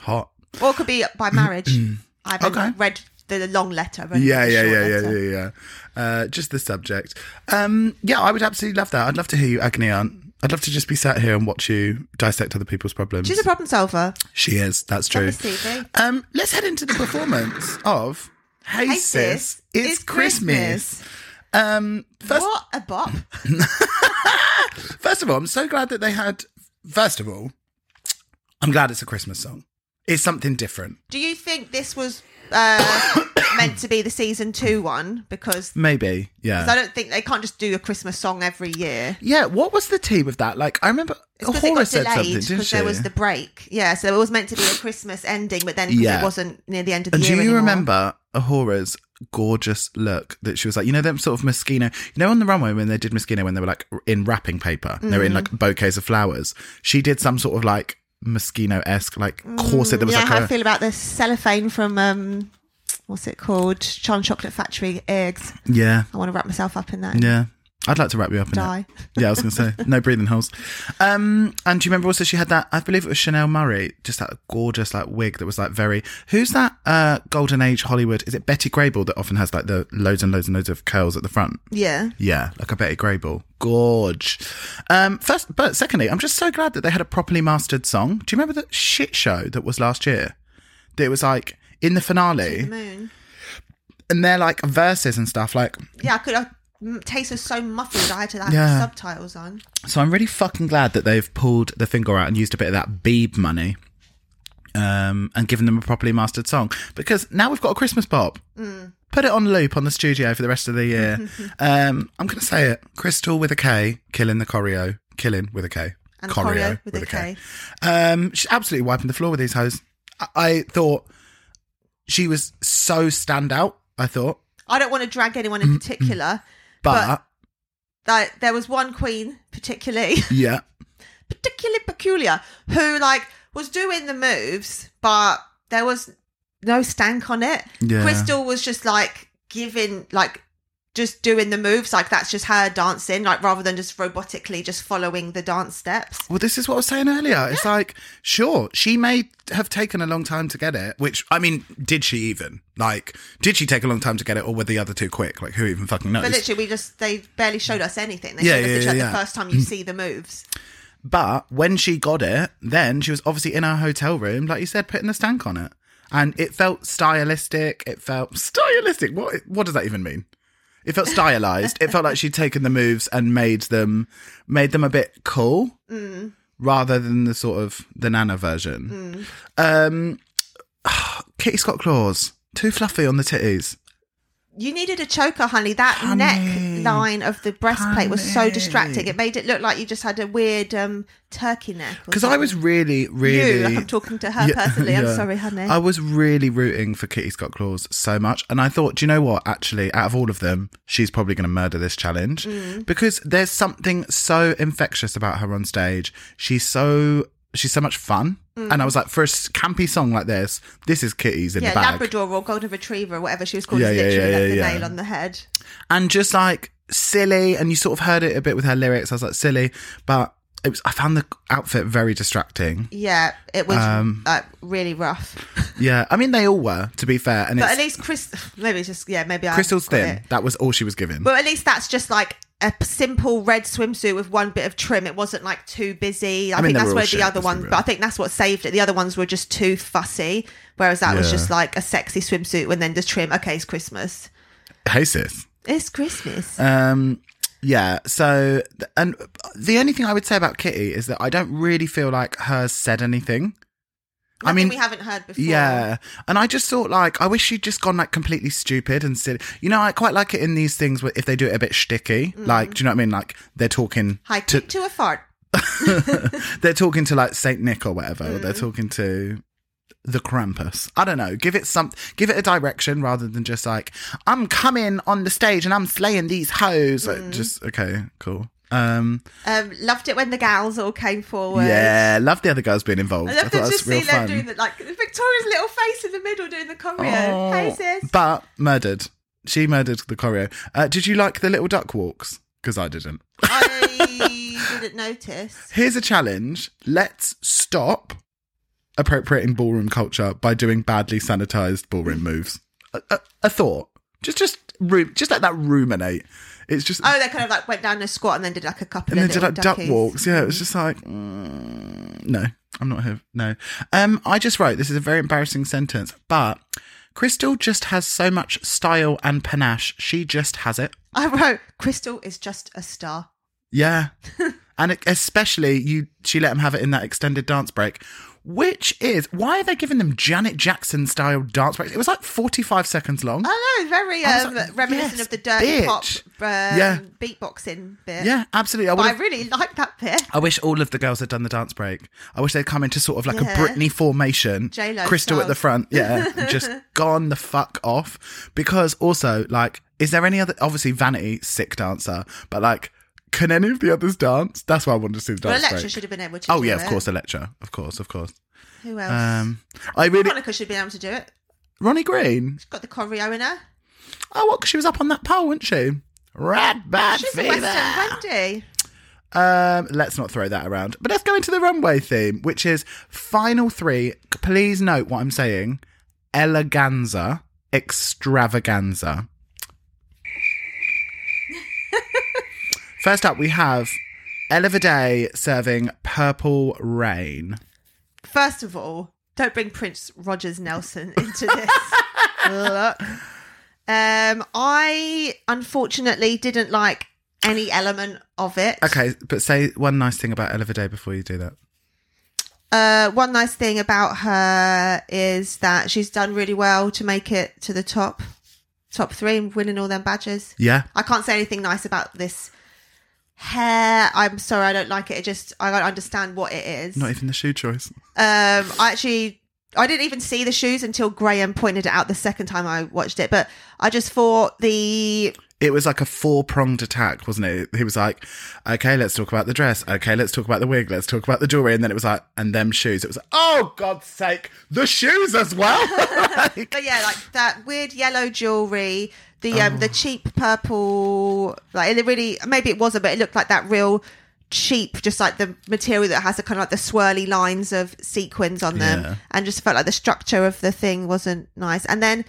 Hot.
Or it could be by marriage. I haven't
Okay.
read the long letter.
Yeah, yeah, yeah, yeah, yeah, yeah. Uh, just the subject. Um, yeah, I would absolutely love that. I'd love to hear you agony aunt. I'd love to just be sat here and watch you dissect other people's problems.
She's a problem solver.
she is. That's true.
Love the CV.
Um, let's head into the performance of Hey,
Hey,
Sis,
sis,
It's,
it's
Christmas.
Christmas.
Um, first,
what a bop.
first of all, I'm so glad that they had. First of all, I'm glad it's a Christmas song. It's something different.
Do you think this was uh, meant to be the season two one? Because
Maybe, yeah.
'cause I don't think they can't just do a Christmas song every year.
yeah, what was the tea with that? Like, I remember
It's because it got
said something,
delayed
didn't
because
she?
there was the break. Yeah, so it was meant to be a Christmas ending, but then 'cause
Yeah.
it wasn't near the end of the
And
year
do you
anymore.
remember A'Whora's gorgeous look that she was like, you know, them sort of Moschino, you know, on the runway when they did Moschino, when they were like in wrapping paper, they were in
Mm.
like bouquets of flowers. She did some sort of like Moschino esque like corset that was
Mm, yeah,
like
how
a,
I feel about the cellophane from um, what's it called? Charm Chocolate Factory eggs.
yeah,
I want to wrap myself up in that.
yeah. I'd like to wrap you up in
Die.
it. Yeah, I was going to say no breathing holes. Um, and do you remember also she had that? I believe it was Chanel Murray, just that gorgeous like wig that was like very. Who's that? Uh, golden age Hollywood. Is it Betty Grable that often has like the loads and loads and loads of curls at the front?
Yeah.
Yeah, like a Betty Grable. Gorge. Um, first, but secondly, I'm just so glad that they had a properly mastered song. Do you remember the shit show that was last year? That it was like in the finale,
Moon.
and they're like verses and stuff. Like,
Yeah, I could. I, taste was so muffled. I had to have
Yeah.
subtitles on.
so I'm really fucking glad that they've pulled the finger out and used a bit of that Beeb money. Um, and given them a properly mastered song because now we've got a Christmas pop. Put it on loop on the studio for the rest of the year. um, I'm going to say it: Krystal with a K, killing the choreo, killing with a K,
And choreo with a K.
Um, she's absolutely wiping the floor with these hoes. I, I thought she was so standout. I thought,
I don't want to drag anyone in particular,
but,
but like there was one queen particularly
yeah,
particularly peculiar who like was doing the moves but there was no stank on it
Yeah.
Krystal was just like giving like just doing the moves like that's just her dancing like rather than just robotically just following the dance steps
Well, this is what I was saying earlier. It's like, sure, she may have taken a long time to get it, which, I mean, did she even? Like, did she take a long time to get it, or were the other two quick? Like, who even fucking knows?
but literally we just they barely showed us anything they
Yeah,
showed
yeah,
literally
yeah, yeah.
the first time you see the moves
But when she got it, then she was obviously in her hotel room, like you said, putting the stank on it. And it felt stylistic. It felt stylistic. What what does that even mean? It felt stylized. it felt like she'd taken the moves and made them made them a bit cool rather than the sort of the nana version. Um Kitty Scott Claus. Too fluffy on the titties.
You needed a choker, honey. That
Honey.
neck line of the breastplate was so distracting. It made it look like you just had a weird um, turkey neck.
Because I was really, really.
You, like I'm talking to her
Yeah,
personally. I'm sorry, honey.
I was really rooting for Kitty Scott Claus so much. And I thought, do you know what? Actually, out of all of them, she's probably going to murder this challenge
Mm.
because there's something so infectious about her on stage. She's so. She's so much fun.
Mm.
And I was like, for a campy song like this, this is Kitty's in
yeah,
the bag.
Labrador or Golden Retriever, or whatever she was called,
Yeah, yeah,
literally
yeah,
like
yeah,
the
yeah.
nail on the head.
and just like silly and you sort of heard it a bit with her lyrics i was like silly but it was i found the outfit very distracting
Yeah, it was
Um,
like really rough.
yeah i mean they all were to be fair and
but at least Chris, maybe it's just yeah, maybe I Krystal's
thin
it.
that was all she was given
But at least that's just like a simple red swimsuit with one bit of trim. It wasn't like too busy. I,
I mean,
think that's where the other one, but I think that's what saved it. The other ones were just too fussy, whereas that was just like a sexy swimsuit and then the trim. Okay, it's Christmas.
Hey sis.
It's Christmas.
Um, yeah. So, and the only thing I would say about Kitty is that I don't really feel like hers said anything. I mean,
we haven't heard before.
Yeah, and I just thought like I wish she'd just gone like completely stupid and said, You know, I quite like it in these things where if they do it a bit shticky. Like, do you know what I mean? Like they're talking
Hi,
to
to, a fart.
they're talking to like Saint Nick or whatever. Or
Mm.
they're talking to the Krampus. I don't know. Give it some. Give it a direction rather than just like I'm coming on the stage and I'm slaying these hoes. Like,
Mm.
just okay, cool. Um,
Um, loved it when the gals all came forward.
yeah, love the other girls being involved.
I to just see them doing the, like Victoria's little face in the middle doing the choreo. hey
Oh,
sis.
But murdered. She murdered the choreo. Uh, did you like the little duck walks? Because I didn't.
I didn't notice.
Here's a challenge. Let's stop appropriating ballroom culture by doing badly sanitized ballroom moves. A, a, a thought. Just, just, just let that ruminate. It's just.
Oh, they kind of like went down a squat and then did like a couple
and
of
then did like duck walks. Yeah, it was just like, mm, no, I'm not here. No. Um, I just wrote this is a very embarrassing sentence, but Krystal just has so much style and panache. She just has it.
I wrote, Krystal is just a star.
Yeah. and especially you she let him have it in that extended dance break, which is why are they giving them Janet Jackson style dance breaks? It was like 45 seconds long.
Oh no, very um,
like,
reminiscent
yes,
of the dirty
bitch.
pop um,
Yeah.
beatboxing bit.
yeah, absolutely. I,
But I really like that bit.
I wish all of the girls had done the dance break. I wish they'd come into sort of like
Yeah.
a Britney formation.
J-Lo
Krystal at the front. Yeah. and just gone the fuck off. Because also, like, is there any other obviously Vanity, sick dancer, but like can any of the others dance? That's why I wanted to see the
Well,
dance
Elektra
break.
should have been able to
Oh yeah,
it.
of course, Elektra. Of course, of course.
Who else?
Um, I really
Monica should have been able to do it.
Ronnie Green.
She's got the choreo in her.
Oh, what? 'cause she was up on that pole, wasn't she? Rat bad
She's
fever.
Western Wendy.
Um, let's not throw that around. But let's go into the runway theme, which is final three. Please note what I'm saying: eleganza, extravaganza. First up, we have Ella Vaday serving Purple Rain.
First of all, don't bring Prince Rogers Nelson into this. Look. Um, I unfortunately didn't like any element of it.
Okay, but say one nice thing about Ella Vaday before you do that.
Uh, one nice thing about her is that she's done really well to make it to the top, top three, and winning all them badges.
Yeah,
I can't say anything nice about this hair. I'm sorry, I don't like it. It just I don't understand what it is.
not even the shoe choice.
Um, I actually, I didn't even see the shoes until Graham pointed it out the second time I watched it. But I just thought the
it was like a four pronged attack, wasn't it? He was like, okay, let's talk about the dress. Okay, let's talk about the wig. Let's talk about the jewelry. And then it was like, and them shoes. It was like, oh, God's sake, the shoes as well. Like,
but yeah, like that weird yellow jewelry, the um
Oh.
the cheap purple, like it really maybe it wasn't, but it looked like that real cheap, just like the material that has the kind of like the swirly lines of sequins on them,
Yeah.
and just felt like the structure of the thing wasn't nice. And then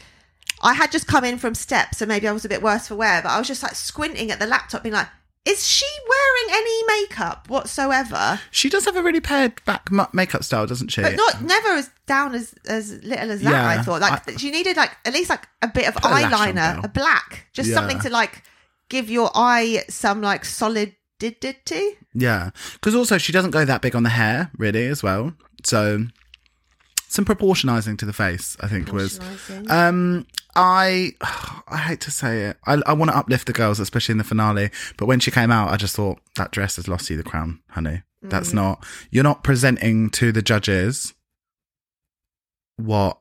I had just come in from steps, so maybe I was a bit worse for wear, but I was just like squinting at the laptop, being like, is she wearing any makeup whatsoever?
she does have a really pared back mu- makeup style, doesn't she?
But not never as down as as little as that.
Yeah,
I thought like
I-
she needed like at least like a bit of
a
eyeliner, a black, just
Yeah.
something to like give your eye some like solidity.
yeah. Because also, she doesn't go that big on the hair, really, as well. So, some proportionizing to the face, I think, was. Um, I I hate to say it. I, I want to uplift the girls, especially in the finale. But when she came out, I just thought that dress has lost you the crown, honey.
Mm.
That's not. You're not presenting to the judges what.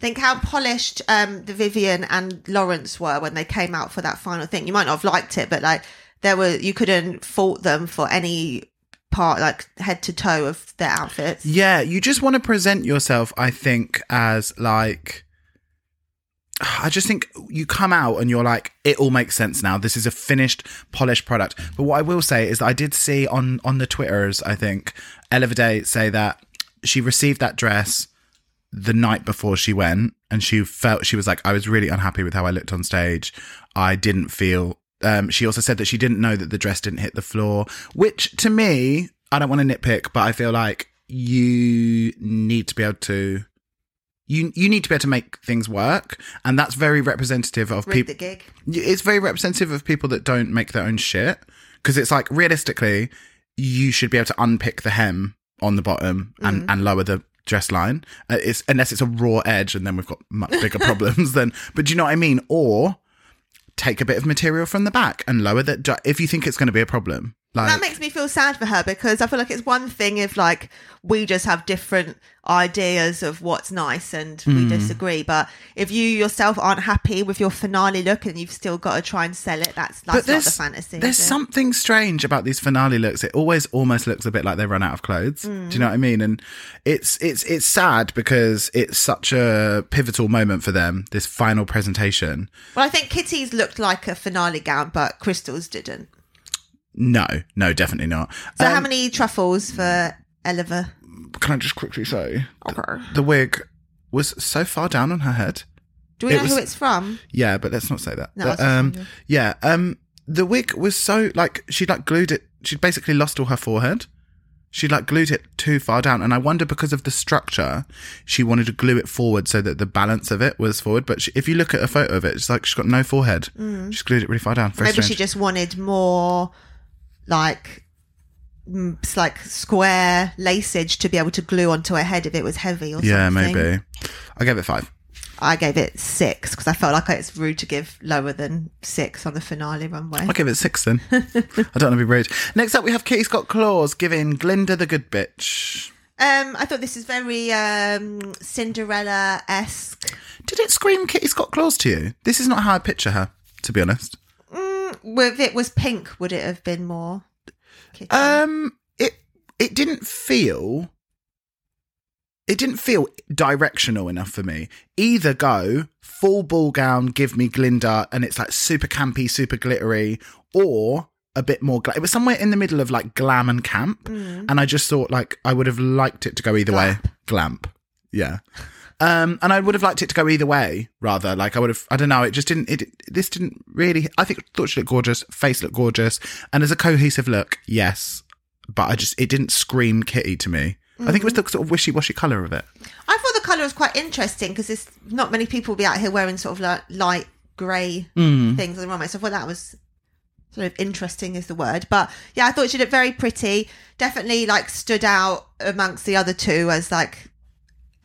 Think how polished um the Vivienne and Lawrence were when they came out for that final thing. You might not have liked it, but like there were you couldn't fault them for any part like head to toe of their outfits.
Yeah, you just want to present yourself. I think as like. I just think you come out and you're like, it all makes sense now. This is a finished, polished product. But what I will say is that I did see on on the Twitters, I think, Ella Vaday say that she received that dress the night before she went and she felt she was like, I was really unhappy with how I looked on stage. I didn't feel Um, she also said that she didn't know that the dress didn't hit the floor, which to me, I don't want to nitpick, but I feel like you need to be able to. You, you need to be able to make things work, and that's very representative of people. It's very representative of people that don't make their own shit because it's like realistically, you should be able to unpick the hem on the bottom and, and lower the dress line. Uh, it's unless it's a raw edge, and then we've got much bigger problems. Then, but do you know what I mean? Or take a bit of material from the back and lower that if you think it's going to be a problem. Like
that makes me feel sad for her because I feel like it's one thing if like we just have different ideas of what's nice and
Hmm.
we disagree, but if you yourself aren't happy with your finale look and you've still got to try and sell it, that's that's not the fantasy.
There's something strange about these finale looks. It always almost looks a bit like they run out of clothes. Do you know what I mean? And it's it's it's sad because it's such a pivotal moment for them. This final presentation.
Well, I think Kitty's looked like a finale gown, but Krystal's didn't.
No, no, definitely not.
So
Um,
how many truffles for Eliva?
Can I just quickly say
Okay.
the wig was so far down on her head.
Do we
it
know
was-
who it's from?
Yeah, but let's not say that.
No,
but, um, yeah, um, the wig was so like she'd like glued it. She'd basically lost all her forehead. She like glued it too far down, and I wonder because of the structure, she wanted to glue it forward so that the balance of it was forward. But she, if you look at a photo of it, it's like she's got no forehead. She's glued it really far down. Very
Mm. Maybe
strange.
she just wanted more like mm, it's like square laceage to be able to glue onto her head if it was heavy or
yeah,
something.
Yeah, maybe. I gave it five.
I gave it six because I felt like it's rude to give lower than six on the finale runway.
I'll give it six then. I don't want to be rude. Next up, we have Kitty Scott Claus giving Glinda the good bitch.
Um, I thought this is very um, Cinderella esque.
Did it scream Kitty Scott Claus to you? This is not how I picture her, to be honest.
If it was pink, would it have been more? Kitty?
Um, it it didn't feel. It didn't feel directional enough for me. Either go full ball gown, give me Glinda, and it's like super campy, super glittery, or a bit more. Gla- it was somewhere in the middle of like glam and camp, and I just thought like I would have liked it to go either way. Glamp, yeah. Um, and I would have liked it to go either way, rather. Like I would have, I don't know. It just didn't. It this didn't really. I think thought she looked gorgeous. Face looked gorgeous, and as a cohesive look, yes. But I just it didn't scream Kitty to me. I think it was the sort of wishy washy color of it.
I thought the colour was quite interesting because there's not many people will be out here wearing sort of like light grey
Hmm.
things on the runway. So I thought that was sort of interesting is the word. But yeah, I thought she looked very pretty. Definitely like stood out amongst the other two as like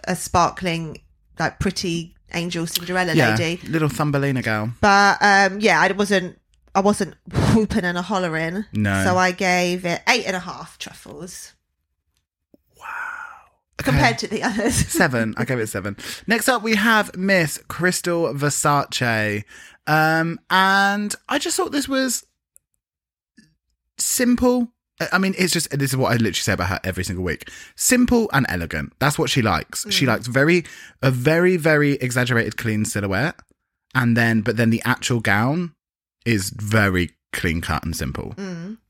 a sparkling, like pretty angel Cinderella
Yeah,
lady.
little Thumbelina girl.
But um yeah, I wasn't I wasn't whooping and a hollering.
No.
So I gave it eight and a half truffles.
Okay.
Compared to the others.
seven. I gave it seven. Next up, we have Miss Krystal Versace. Um, and I just thought this was simple. I- mean, it's just, this is what I literally say about her every single week. Simple and elegant. That's what she likes. She likes very, a very, very exaggerated clean silhouette. And then, but then the actual gown is very clean cut and simple.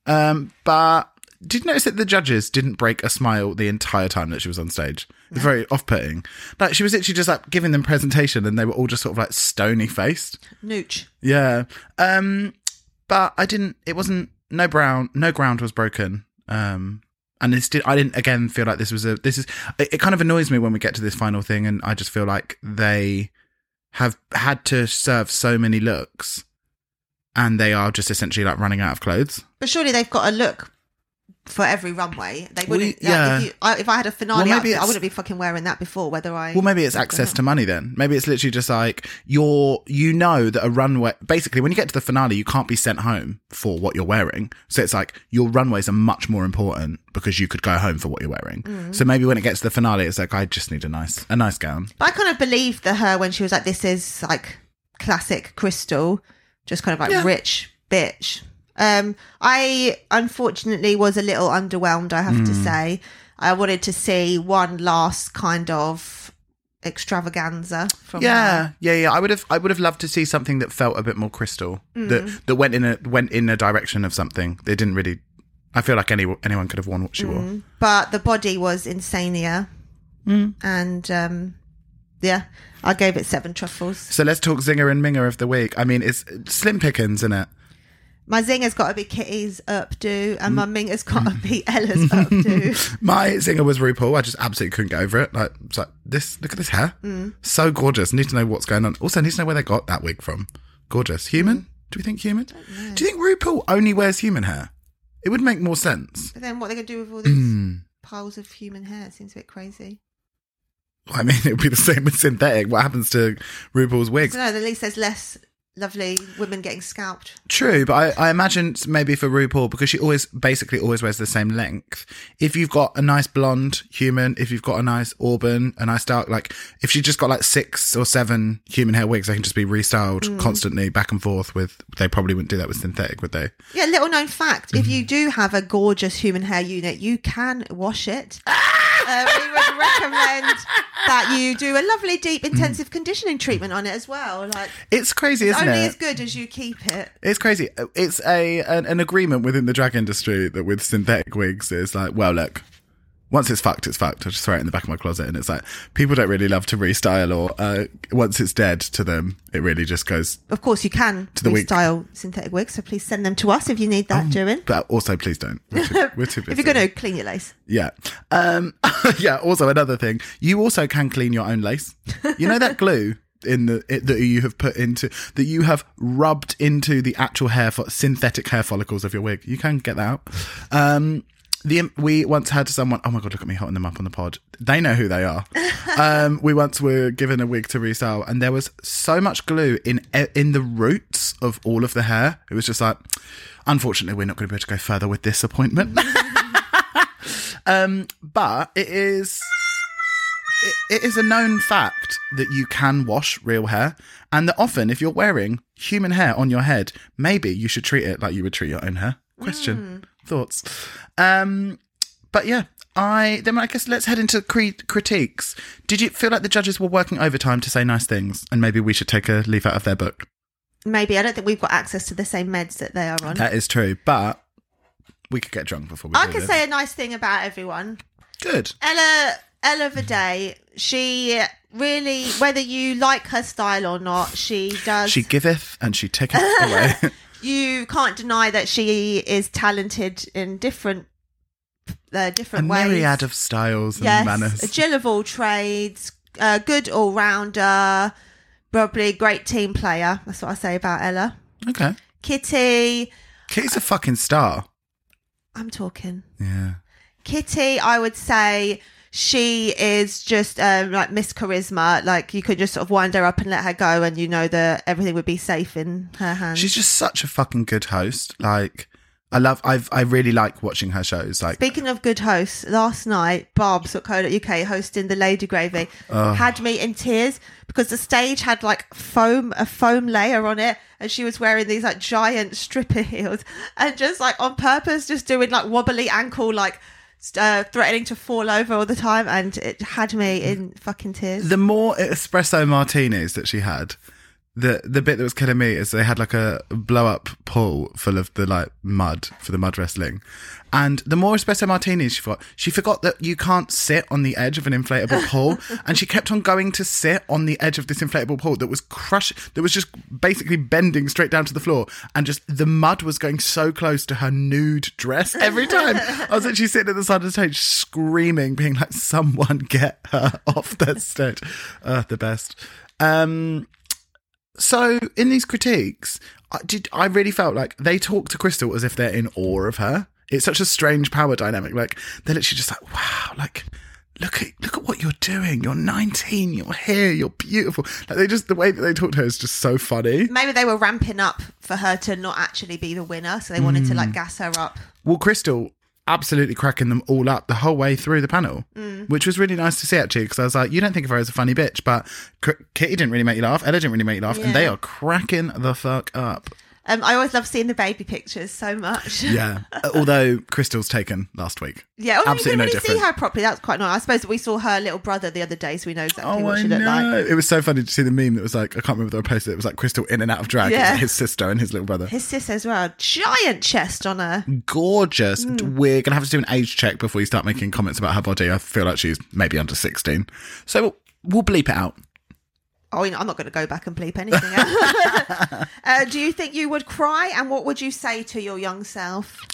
Um, but did you notice that the judges didn't break a smile the entire time that she was on stage? Was very off putting. Like she was literally just like giving them presentation and they were all just sort of like stony faced.
Nooch.
Yeah. Um but I didn't it wasn't no brown no ground was broken. Um and this did I didn't again feel like this was a this is it, it kind of annoys me when we get to this final thing and I just feel like they have had to serve so many looks and they are just essentially like running out of clothes.
But surely they've got a look for every runway. They wouldn't.
yeah.
like, if, you, I, if I had a finale
Well, maybe
outfit, I wouldn't be fucking wearing that before. Whether I
Well, maybe it's access to money then. Maybe it's literally just like you're, you know, that a runway, basically, when you get to the finale, you can't be sent home for what you're wearing. So it's like your runways are much more important because you could go home for what you're wearing.
Mm.
So maybe when it gets to the finale, it's like, I just need a nice, a nice gown.
But I kind of believed that her when she was like, "This is like classic Krystal, just kind of like
Yeah.
rich bitch." Um, I unfortunately was a little underwhelmed. I have
Hmm.
to say, I wanted to see one last kind of extravaganza from
Yeah,
her.
yeah, yeah. I would have, I would have loved to see something that felt a bit more Krystal,
Mm.
that that went in a went in a direction of something. They didn't really. I feel like any anyone could have worn what she wore.
Mm. But the body was insania,
Mm.
and um, yeah, I gave it seven truffles.
So let's talk zinger and minger of the week. I mean, it's slim pickings, isn't it?
My zinger's got to be Kitty's updo, and my mm. minger's got to be Ella's updo.
My singer was RuPaul. I just absolutely couldn't get over it. Like, it's like this. Look at this hair. Mm. So gorgeous. Need to know what's going on. Also, need to know where they got that wig from. Gorgeous. Human? Mm. Do we think human? Do you think RuPaul only wears human hair? It would make more sense.
But then what are they going to do with all these
Hmm.
piles of human hair? It seems a bit crazy.
I mean, it would be the same with synthetic. What happens to RuPaul's wigs?
So no, at least there's less lovely women getting scalped.
True, but I, I imagine maybe for RuPaul because she always basically always wears the same length. If you've got a nice blonde human, if you've got a nice auburn, a nice dark, like if she just got like six or seven human hair wigs, they can just be restyled constantly back and forth with. They probably wouldn't do that with synthetic, would they?
Yeah, little known fact: if
Mm-hmm.
you do have a gorgeous human hair unit, you can wash it. Uh, we would recommend that you do a lovely, deep, intensive conditioning treatment on it as well. Like
It's crazy,
it's
isn't it?
only
it?
as good as you keep it.
It's crazy. It's a an, an agreement within the drag industry that with synthetic wigs is like, well, look, once it's fucked, it's fucked. I just throw it in the back of my closet, and it's like people don't really love to restyle, or uh, once it's dead to them, it really just goes.
Of course, you can
the wig.
restyle synthetic wigs, so please send them to us if you need that doing.
But also, please don't. We're too, we're too busy.
If you're going to clean your lace,
yeah, um, yeah. Also, another thing, you also can clean your own lace. You know that glue. In the it, that you have put into that you have rubbed into the actual hair fo- synthetic hair follicles of your wig, you can get that out. Um, the we once had someone. Oh my god, look at me hotting them up on the pod. They know who they are. um, we once were given a wig to resell, and there was so much glue in in the roots of all of the hair. It was just like, unfortunately, we're not going to be able to go further with this appointment. um, but it is. It, it is a known fact that you can wash real hair, and that often, if you're wearing human hair on your head, maybe you should treat it like you would treat your own hair. Question, thoughts. Um, but yeah, I then I guess let's head into cre- critiques. Did you feel like the judges were working overtime to say nice things, and maybe we should take a leaf out of their book?
maybe I don't think we've got access to the same meds that they are on.
That is true, but we could get drunk before we.
I
could
say a nice thing about everyone.
good.
Ella Ella Vaday, she really whether you like her style or not, she does
She giveth and she taketh away.
you can't deny that she is talented in different uh,
a
different ways.
myriad of styles and
yes,
manners.
a Jill of all trades, a good all rounder, probably a great team player. That's what I say about Ella.
Okay,
Kitty,
Kitty's a fucking star.
I'm talking.
Yeah.
Kitty, I would say she is just um, like Miss Charisma. Like you could just sort of wind her up and let her go, and you know that everything would be safe in her hands.
She's just such a fucking good host. Like, I love. I've. I really like watching her shows. Like,
Speaking of good hosts, last night Barb's.co.uk hosting the Lady Gravy had me in tears because the stage had like foam, a foam layer on it, and she was wearing these like giant stripper heels, and just like on purpose, just doing like wobbly ankle, like uh, threatening to fall over all the time, and it had me in fucking tears.
the more espresso martinis that she had, the the bit that was killing me is they had like a blow up pool full of the like mud for the mud wrestling, and the more espresso martinis she got, she forgot that you can't sit on the edge of an inflatable pool, and she kept on going to sit on the edge of this inflatable pool that was crush that was just basically bending straight down to the floor, and just the mud was going so close to her nude dress every time. I was actually sitting at the side of the stage screaming, being like, "Someone get her off that stage!" Uh, the best. Um, so in these critiques, I did I really felt like they talk to Krystal as if they're in awe of her. It's such a strange power dynamic. Like they're literally just like, wow, like look at look at what you're doing. You're 19. You're here. You're beautiful. Like they just the way that they talk to her is just so funny.
Maybe they were ramping up for her to not actually be the winner, so they wanted to like hmm. gas her up.
Well, Krystal absolutely cracking them all up the whole way through the panel,
Mm.
which was really nice to see actually. Because I was like, you don't think of her as a funny bitch, but Kitty didn't really make you laugh. Ella didn't really make you laugh, and they are cracking the fuck up.
Um, I always love seeing the baby pictures so much.
Yeah. Although Krystal's taken last week.
Yeah, well,
Absolutely
we
no
didn't really
different.
see her properly. That's quite nice. I suppose we saw her little brother the other day, so we know exactly
Oh,
what
I
she looked like.
know. It was so funny to see the meme that was like, I can't remember the posted. It was like Crystal in and out of drag.
Yeah.
like his sister and his little brother.
His sister as well, giant chest on her.
Gorgeous.
Mm.
We're going to have to do an age check before we start making comments about her body. I feel like she's maybe under 16. So we'll, we'll bleep it out.
Oh, you know, I'm not going to go back and bleep anything out. uh, do you think you would cry? And what would you say to your young self?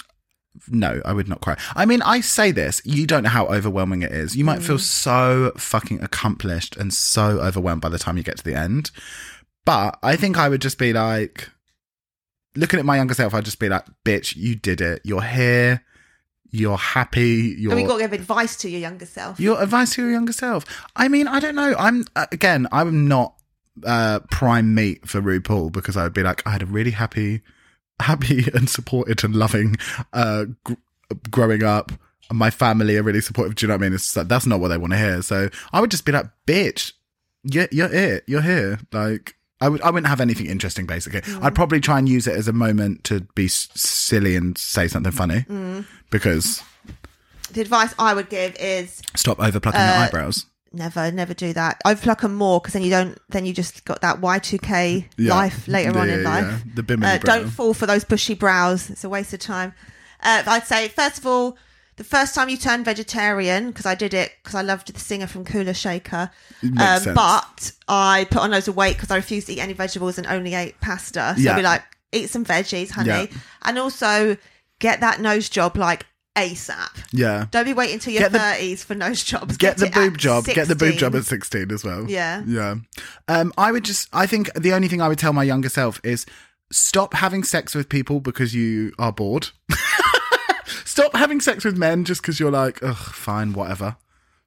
No, I would not cry. I mean, I say this, you don't know how overwhelming it is. You might feel so fucking accomplished and so overwhelmed by the time you get to the end. But I think I would just be like, looking at my younger self, I'd just be like, bitch, you did it. You're here. You're happy. You're.
And we got to give advice to your younger self.
Your advice to your younger self. I mean, I don't know. I'm uh, again, I'm not uh prime meat for RuPaul because I would be like, I had a really happy, happy and supported and loving uh gr- growing up. And My family are really supportive. Do you know what I mean? It's like, that's not what they want to hear. So I would just be like, bitch, you're, you're it. You're here. Like, I would, I wouldn't have anything interesting. Basically, I'd probably try and use it as a moment to be s- silly and say something funny because
the advice I would give is
stop over plucking
Uh,
your eyebrows.
never, never do that. I'd pluck them more because then you don't, then you just got that Y2K life later on in
yeah,
life.
yeah. The Bimini
uh. Don't fall for those bushy brows. It's a waste of time. Uh, I'd say, first of all, the first time you turn vegetarian, because I did it because I loved the singer from Kula Shaker. Um, but I put on loads of weight because I refused to eat any vegetables and only ate pasta. So
Yeah.
I'd be like, eat some veggies, honey.
Yeah.
And also get that nose job like ASAP.
Yeah.
Don't be waiting till your
Get the-
thirties for nose jobs.
Get, the boob job. Get the boob job at 16 as well.
Yeah.
Yeah. Um, I would just, I think the only thing I would tell my younger self is stop having sex with people because you are bored. stop having sex with men just because you're like, ugh, fine, whatever.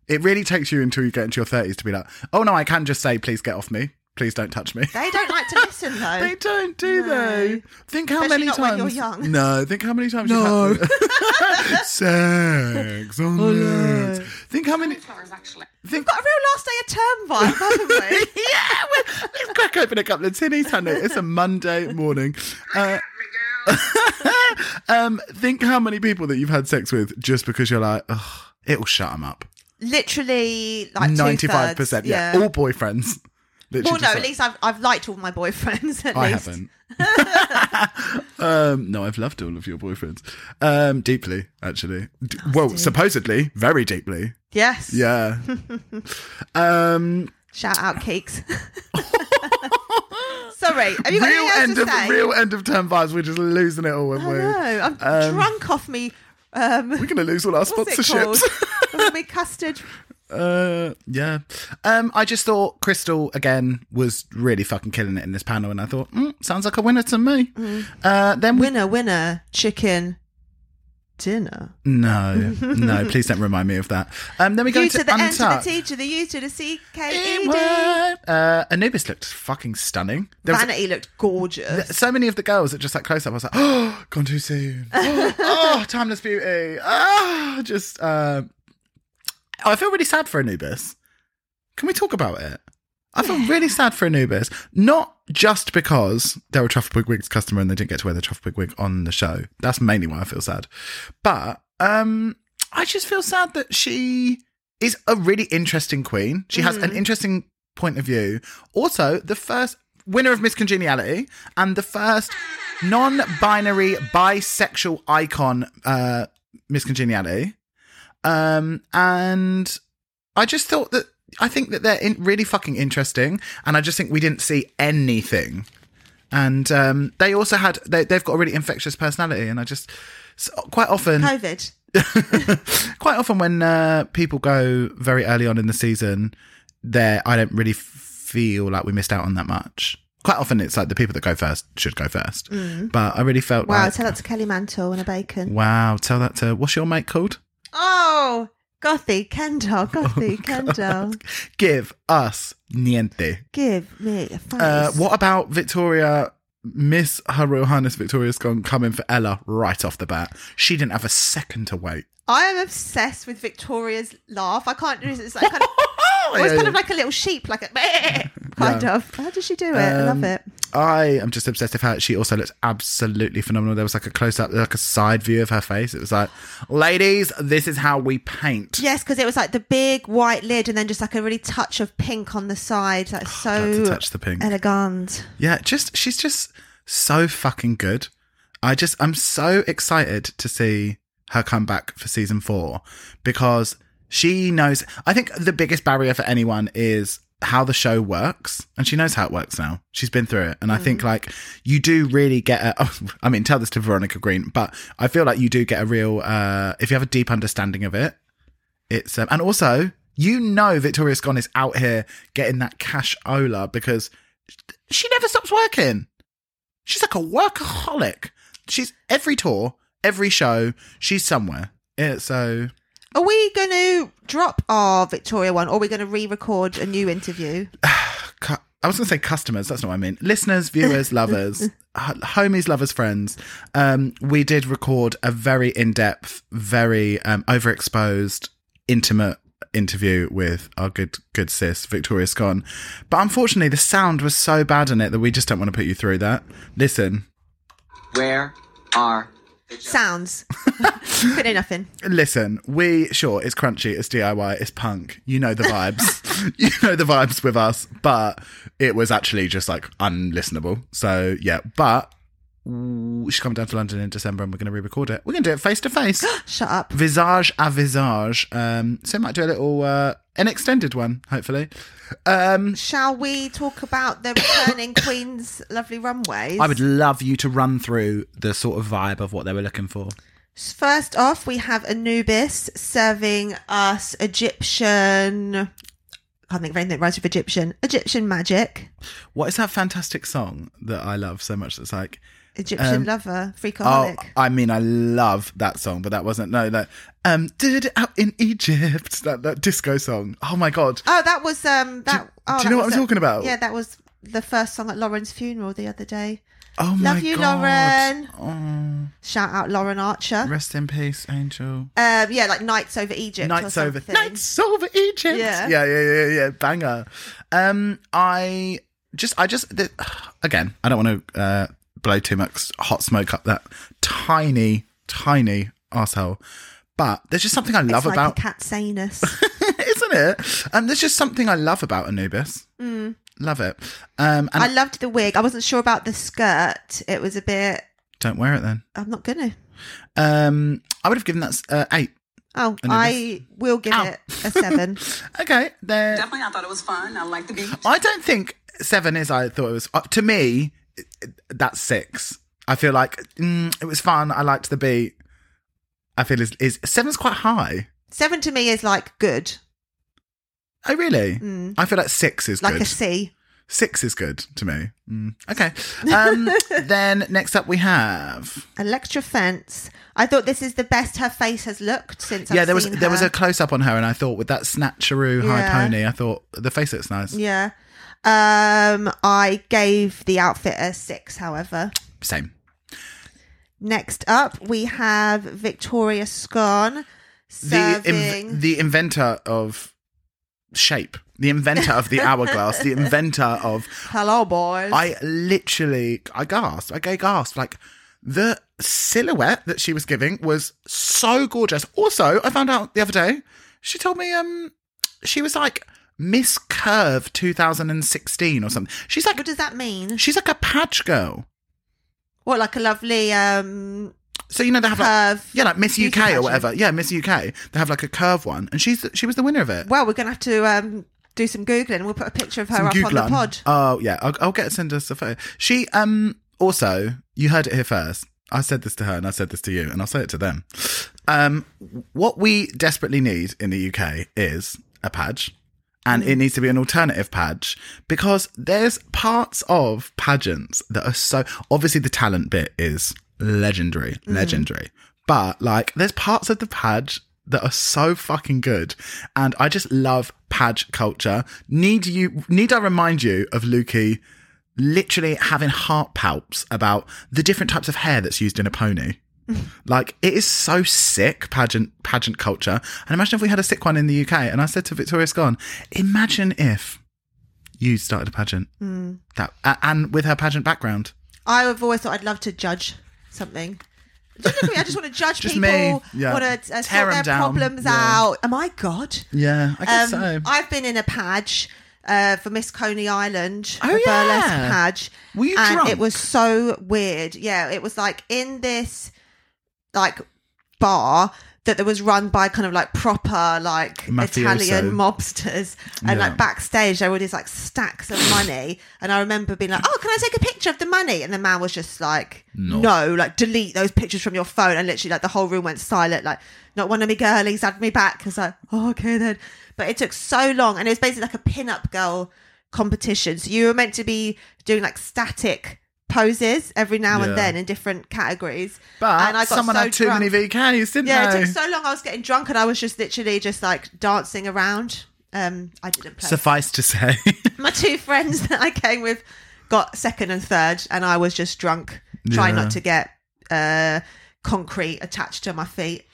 It really takes you until you get into your 30s to be like, oh no, I can just say, please get off me. Please don't touch me.
They don't like to listen though.
They don't, do
No.
they? Think how
Especially
many
not
times.
when you're young.
No, think how many times no. you've had sex on
Oh,
legs. Think how many. Think
Got a real last day of term vibe, haven't we?
yeah, well, let's crack open a couple of tinnies, honey. It's a Monday morning. Uh, um, think how many people that you've had sex with just because you're like, Ugh, it'll shut them up.
Literally, like
Ninety-five
two-thirds.
percent, yeah. all boyfriends. Literally
Well, no, at
like-
least I've I've liked all my boyfriends. At
I
least.
haven't. um, no, I've loved all of your boyfriends. Um, deeply, actually. D- well, supposedly, very deeply.
Yes.
Yeah. um,
Shout out, Keeks. Sorry. Have you got
real end of
say?
real end of term vibes. We're just losing it all,
I
haven't we?
know. I'm
Um,
drunk off me. Um,
We're going to lose all our
what's it called?
sponsorships.
custard.
Uh, yeah. Um, I just thought Krystal again was really fucking killing it in this panel, and I thought, mm, sounds like a winner to me. Uh, then we
Winner, winner, chicken dinner.
no, no, please don't remind me of that. Um, then we go
U
into
to the N to the
Untucked.
T to the U to the C K E D.
Uh, Anubis looked fucking stunning. There was
Vanity looked gorgeous.
so many of the girls that just like close up. I was like, oh, gone too soon. Oh, oh, timeless beauty. Oh, just. Uh, I feel really sad for Anubis. Can we talk about it? I feel really sad for Anubis, not just because they're a Truffle Wigs customer and they didn't get to wear the Truffle Wig on the show. That's mainly why I feel sad. But um, I just feel sad that she is a really interesting queen. She has an interesting point of view. Also, the first winner of Miss Congeniality and the first non-binary bisexual icon, uh, Miss Congeniality. Um, and I just thought that I think that they're in, really fucking interesting, and I just think we didn't see anything. And um, they also had they, they've got a really infectious personality, and I just so quite often
COVID.
quite often when uh, people go very early on in the season, there I don't really feel like we missed out on that much. Quite often it's like the people that go first should go first, but I really felt
Mm. Wow,
like
tell that to Kelly Mantle and a bacon.
wow. Tell that to what's your mate called?
Oh, Gothy
Kendoll,
Gothy Kendoll.
Give us niente.
Give me a face.
Uh, what about Victoria? Miss Her Royal Highness Victoria Scone coming for Ella right off the bat. She didn't have a second to wait.
I am obsessed with Victoria's laugh. I can't do this. It's like kind of, oh, it's kind of like a little sheep, like a kind
Yeah.
of. How does she do it? I love
Um,
it.
I am just obsessed with her. She also looks absolutely phenomenal. There was like a close up, like a side view of her face. It was like, ladies, this is how we paint.
Yes, because it was like the big white lid and then just like a really touch of pink on the side. Like so
to touch the pink.
elegant.
Yeah, just she's just so fucking good. I just I'm so excited to see her comeback for season four because she knows. I think the biggest barrier for anyone is how the show works and she knows how it works now. She's been through it. And I think like you do really get a, oh, I mean, tell this to Veronica Green, but I feel like you do get a real, uh, if you have a deep understanding of it, it's, um, and also you know, Victoria Scone is out here getting that cash ola because she never stops working. She's like a workaholic. She's every tour, every show, she's somewhere. Yeah, so
Are we going to drop our Victoria one or are we going to re record a new interview?
I was going to say customers. That's not what I mean. Listeners, viewers, lovers, homies, lovers, friends. Um, we did record a very in-depth, very um, overexposed, intimate interview with our good, good sis Victoria Scone. But unfortunately, the sound was so bad in it that we just don't want to put you through that. Listen,
Where are
Sounds. Put in nothing.
listen. We sure it's crunchy, it's DIY, it's punk. You know the vibes. you know the vibes with us. But it was actually just like unlistenable. So yeah, but. She's coming down to London in December and we're going to re record it. We're going to do it face to face.
Shut up.
visage à visage. Um, so we might do a little, uh, an extended one, hopefully. Um,
Shall we talk about the returning Queen's lovely runways?
I would love you to run through the sort of vibe of what they were looking for.
First off, we have Anubis serving us Egyptian. I can't think of anything that rhymes with Egyptian. Egyptian magic.
What is that fantastic song that I love so much? That's like,
Egyptian
Um,
lover.
oh,
Freakaholic.
I mean, I love that song, but that wasn't no, that um, did it out in Egypt, that that disco song. Oh my god,
Oh, that was um. That. oh,
do you
that
know what I'm
a-
talking about?
Yeah, that was the first song at Lauren's funeral the other day.
oh my god.
Love you,
god,
Lauren.
Oh,
Shout out Lauren Archer.
rest in peace, Angel.
Um, yeah, like Nights Over Egypt. or
Nights over. Nights over Egypt.
Yeah.
yeah, yeah, yeah, yeah. Banger. Um, I just, I just, the, again, I don't want to uh, blow too much hot smoke up that tiny, tiny asshole. But there's just something I love
it's like
about,
a cat's anus.
isn't it? Um, there's just something I love about Anubis.
Mm.
Love it. Um, and
I loved the wig. I wasn't sure about the skirt. It was a bit.
don't wear it then.
I'm not gonna.
Um, I would have given that uh, eight.
Oh,
Anubis.
I will give
Ow.
it a seven.
Okay, there.
Definitely, I thought it was fun. I like the beat.
I don't think seven is. I thought it was. Uh, to me, it- it- that's six. I feel like mm, it was fun. I liked the beat. I feel is is seven's quite high.
seven to me is like good,
Oh really? I feel like six is
Mm. like
good.
a C.
six is good to me. Mm, okay. Um, then next up we have.
Elektra Fence. I thought this is the best her face has looked since.
yeah,
I've
there was there was a close up on her, and I thought with that snatcheroo high
Yeah.
pony, I thought the face looks nice.
Yeah. Um, I gave the outfit a six. However,
Same.
next up we have Victoria Scone
The
serving.
the inventor of shape, the inventor of the hourglass, the inventor of
Hello, boys.
I literally, I gasped. I gay gasped. Like the silhouette that she was giving was so gorgeous. Also, I found out the other day. She told me, um, she was like Miss Curve 2016 or something. She's like,
what does that mean?
she's like a patch girl.
What, like a lovely um
So you know they have like,
curve?
yeah, like Miss UK or whatever. Yeah, Miss UK. They have like a curve one, and she's she was the winner of it.
Well, we're gonna have to um do some googling. We'll put a picture of her
Some
up on the pod.
Oh yeah, I'll, I'll get send us a photo. She um also you heard it here first. I said this to her and I said this to you and I'll say it to them. Um, what we desperately need in the UK is a badge. And hmm. it needs to be an alternative page because there's parts of pageants that are so obviously the talent bit is legendary, hmm. legendary. But like there's parts of the page that are so fucking good. And I just love page culture. Need you need I remind you of Lukey literally having heart palps about the different types of hair that's used in a pony. Like it is so sick pageant pageant culture. And imagine if we had a sick one in the UK. And I said to Victoria Scone, imagine if you started a pageant that and with her pageant background.
I've always thought I'd love to judge something. I just want to judge
Just
people.
me, yeah.
Want to uh,
Tear 'em
sort their
down,
problems
yeah.
out. Am I God?
Yeah, I guess
Um,
so.
I've been in a page uh, for Miss Coney Island,
Oh,
a burlesque
yeah.
page.
Were you
and
drunk?
it was so weird. Yeah, it was like in this like bar that there was run by kind of like proper like
Mafioso.
Italian mobsters. And
Yeah.
like backstage there were these like stacks of money. And I remember being like oh can I take a picture of the money? And the man was just like no, like delete those pictures from your phone. And literally like the whole room went silent like not one of me girlies had me back. Because like oh, okay then. But it took so long. And it was basically like a pin-up girl competition. So you were meant to be doing like static poses every now
Yeah.
and then in different categories
But
and I got
someone
so
had too
drunk.
many VKs, didn't
Yeah,
they?
it took so long. I was getting drunk, and I was just literally just like dancing around. Um, I didn't play.
Suffice to say,
My two friends that I came with got second and third, and I was just drunk, trying
Yeah.
not to get uh concrete attached to my feet.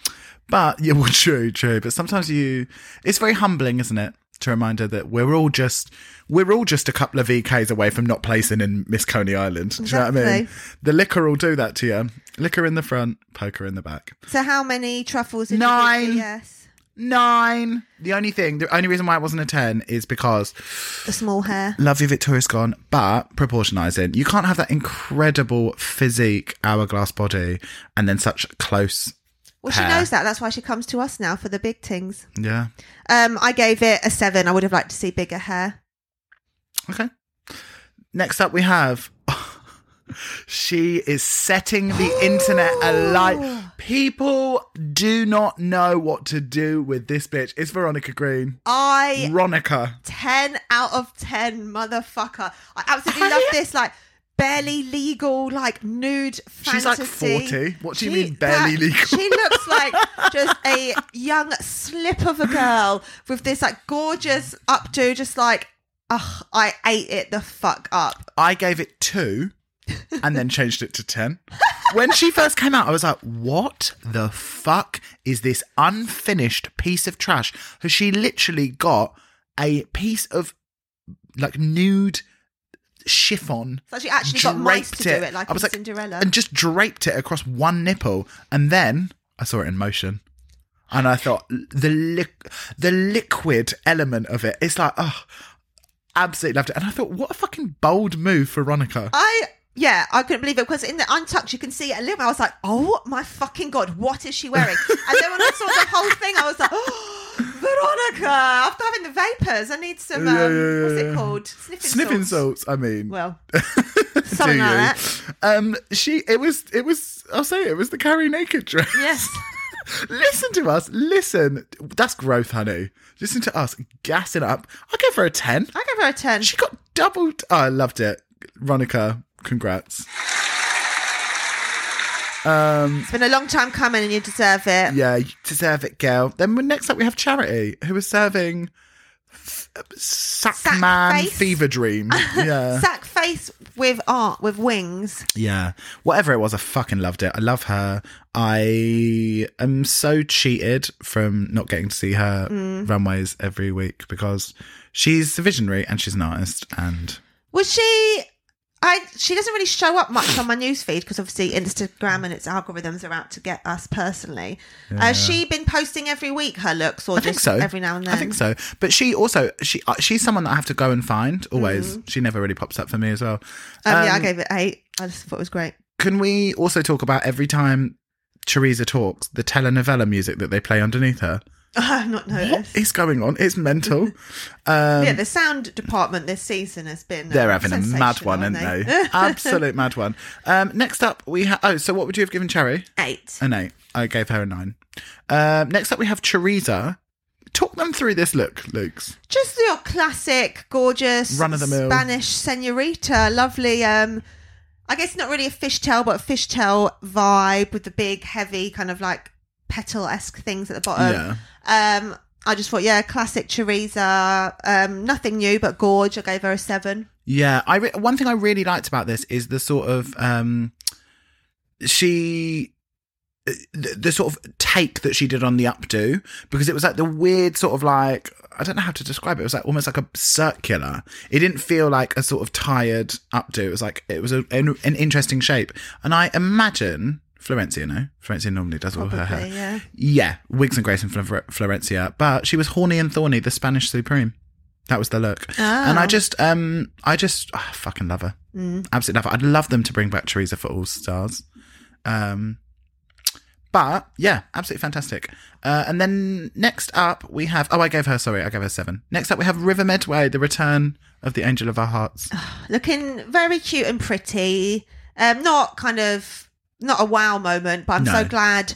but yeah, well, true, true. But sometimes you, it's very humbling, isn't it? To remind her that we're all just, we're all just a couple of VKs away from not placing in Miss Coney Island. Do you know what I mean? The liquor will do that to you. Liquor in the front, poker in the back.
So, how many truffles?
Nine.
Yes,
Nine. The only thing, the only reason why it wasn't a ten is because
the small hair.
Love You Victoria Scone, but proportionizing. You can't have that incredible physique, hourglass body, and then such close.
Well, she knows that. That's why she comes to us now for the big things.
Yeah.
Um, I gave it a seven. I would have liked to see bigger hair.
Okay. Next up, we have. she is setting the internet alight. People do not know what to do with this bitch. It's Veronica Green.
I
Veronica.
10 out of 10 motherfucker i absolutely love this like barely legal like nude fantasy
She's like 40. What do you
She-
mean, barely
that-
legal?
she looks like just a young slip of a girl with this like gorgeous updo just like ugh, i ate it the fuck up
I gave it two and then changed it to 10. When she first came out, I was like, what the fuck is this unfinished piece of trash? Has she literally got a piece of like nude chiffon?
so she actually got mice to
draped
do it like
I was like,
cinderella
And just draped it across one nipple. And then I saw it in motion. And I thought the li- the liquid element of it, it's like, oh, absolutely loved it. And I thought, what a fucking bold move for Veronica.
I yeah, I couldn't believe it because in the untucked you can see it a little. bit. I was like, oh my fucking god, what is she wearing? and then when I saw the whole thing, I was like, oh, Veronica, after having the vapors, I need some. Um,
Yeah, yeah,
what's it called? Sniffing,
Sniffing
salts.
salts. I mean,
Well, something like that.
Um, she. It was. It was. I'll say it, it was the carry naked dress.
Yes.
listen to us. Listen. That's growth, honey. Listen to us gassing up. I give her a ten.
I give her a ten.
She got doubled. Oh, I loved it. Veronica, congrats.
Um, it's been a long time coming, and you deserve it.
Yeah, you deserve it, girl. Then next up we have Charity, who is serving f- Sackman
face.
Fever Dream. Yeah.
Sack face with art with wings.
Yeah. Whatever it was, I fucking loved it. I love her. I am so cheated from not getting to see her mm. runways every week because she's a visionary and she's an artist and
Was she? I she doesn't really show up much on my newsfeed because obviously Instagram and its algorithms are out to get us personally. Has she been posting every week her looks, or
I
just
think so.
every now and then?
I think so. But she also she uh, she's someone that I have to go and find always. She never really pops up for me as well.
Um, yeah, I
Um,
gave it eight. I just thought it was great.
Can we also talk about every time Teresa talks, the telenovela music that they play underneath her?
I've not
What
noticed.
is going on? It's mental. Um,
yeah, the sound department this season has been.
they're
um,
having a mad one, aren't
haven't
they? Absolute mad one. Um, next up, we have. Oh, so what would you have given Cherry?
Eight.
An eight. I gave her a nine. Um, next up, we have Teresa. Talk them through this look, Luke's.
Just your classic, gorgeous,
Run-of-the-mill.
Spanish senorita. Lovely. Um, I guess not really a fishtail, but a fishtail vibe with the big, heavy, kind of like petal esque things at the bottom.
Yeah.
Um, I just thought, yeah, classic Teresa. Um, nothing new, but gorge. I gave her a seven.
Yeah, I re- one thing I really liked about this is the sort of um she the, the sort of take that she did on the updo because it was like the weird sort of like I don't know how to describe it. It was like almost like a circular. It didn't feel like a sort of tired updo. It was like it was a, an, an interesting shape, and I imagine Florencia. No, Florencia normally does all her hair.
Yeah.
Yeah, wigs and grace in Flor- Florencia, but she was horny and thorny, the Spanish supreme. That was the look, and I just, um, I just ah, fucking love her, mm. absolutely love her. I'd love them to bring back Teresa for All Stars, um, But yeah, absolutely fantastic. Uh, and then next up we have oh I gave her sorry I gave her seven. Next up we have River Medway, the return of the Angel of Our Hearts.
looking very cute and pretty. Um, not kind of not a wow moment, but I'm
No.
so glad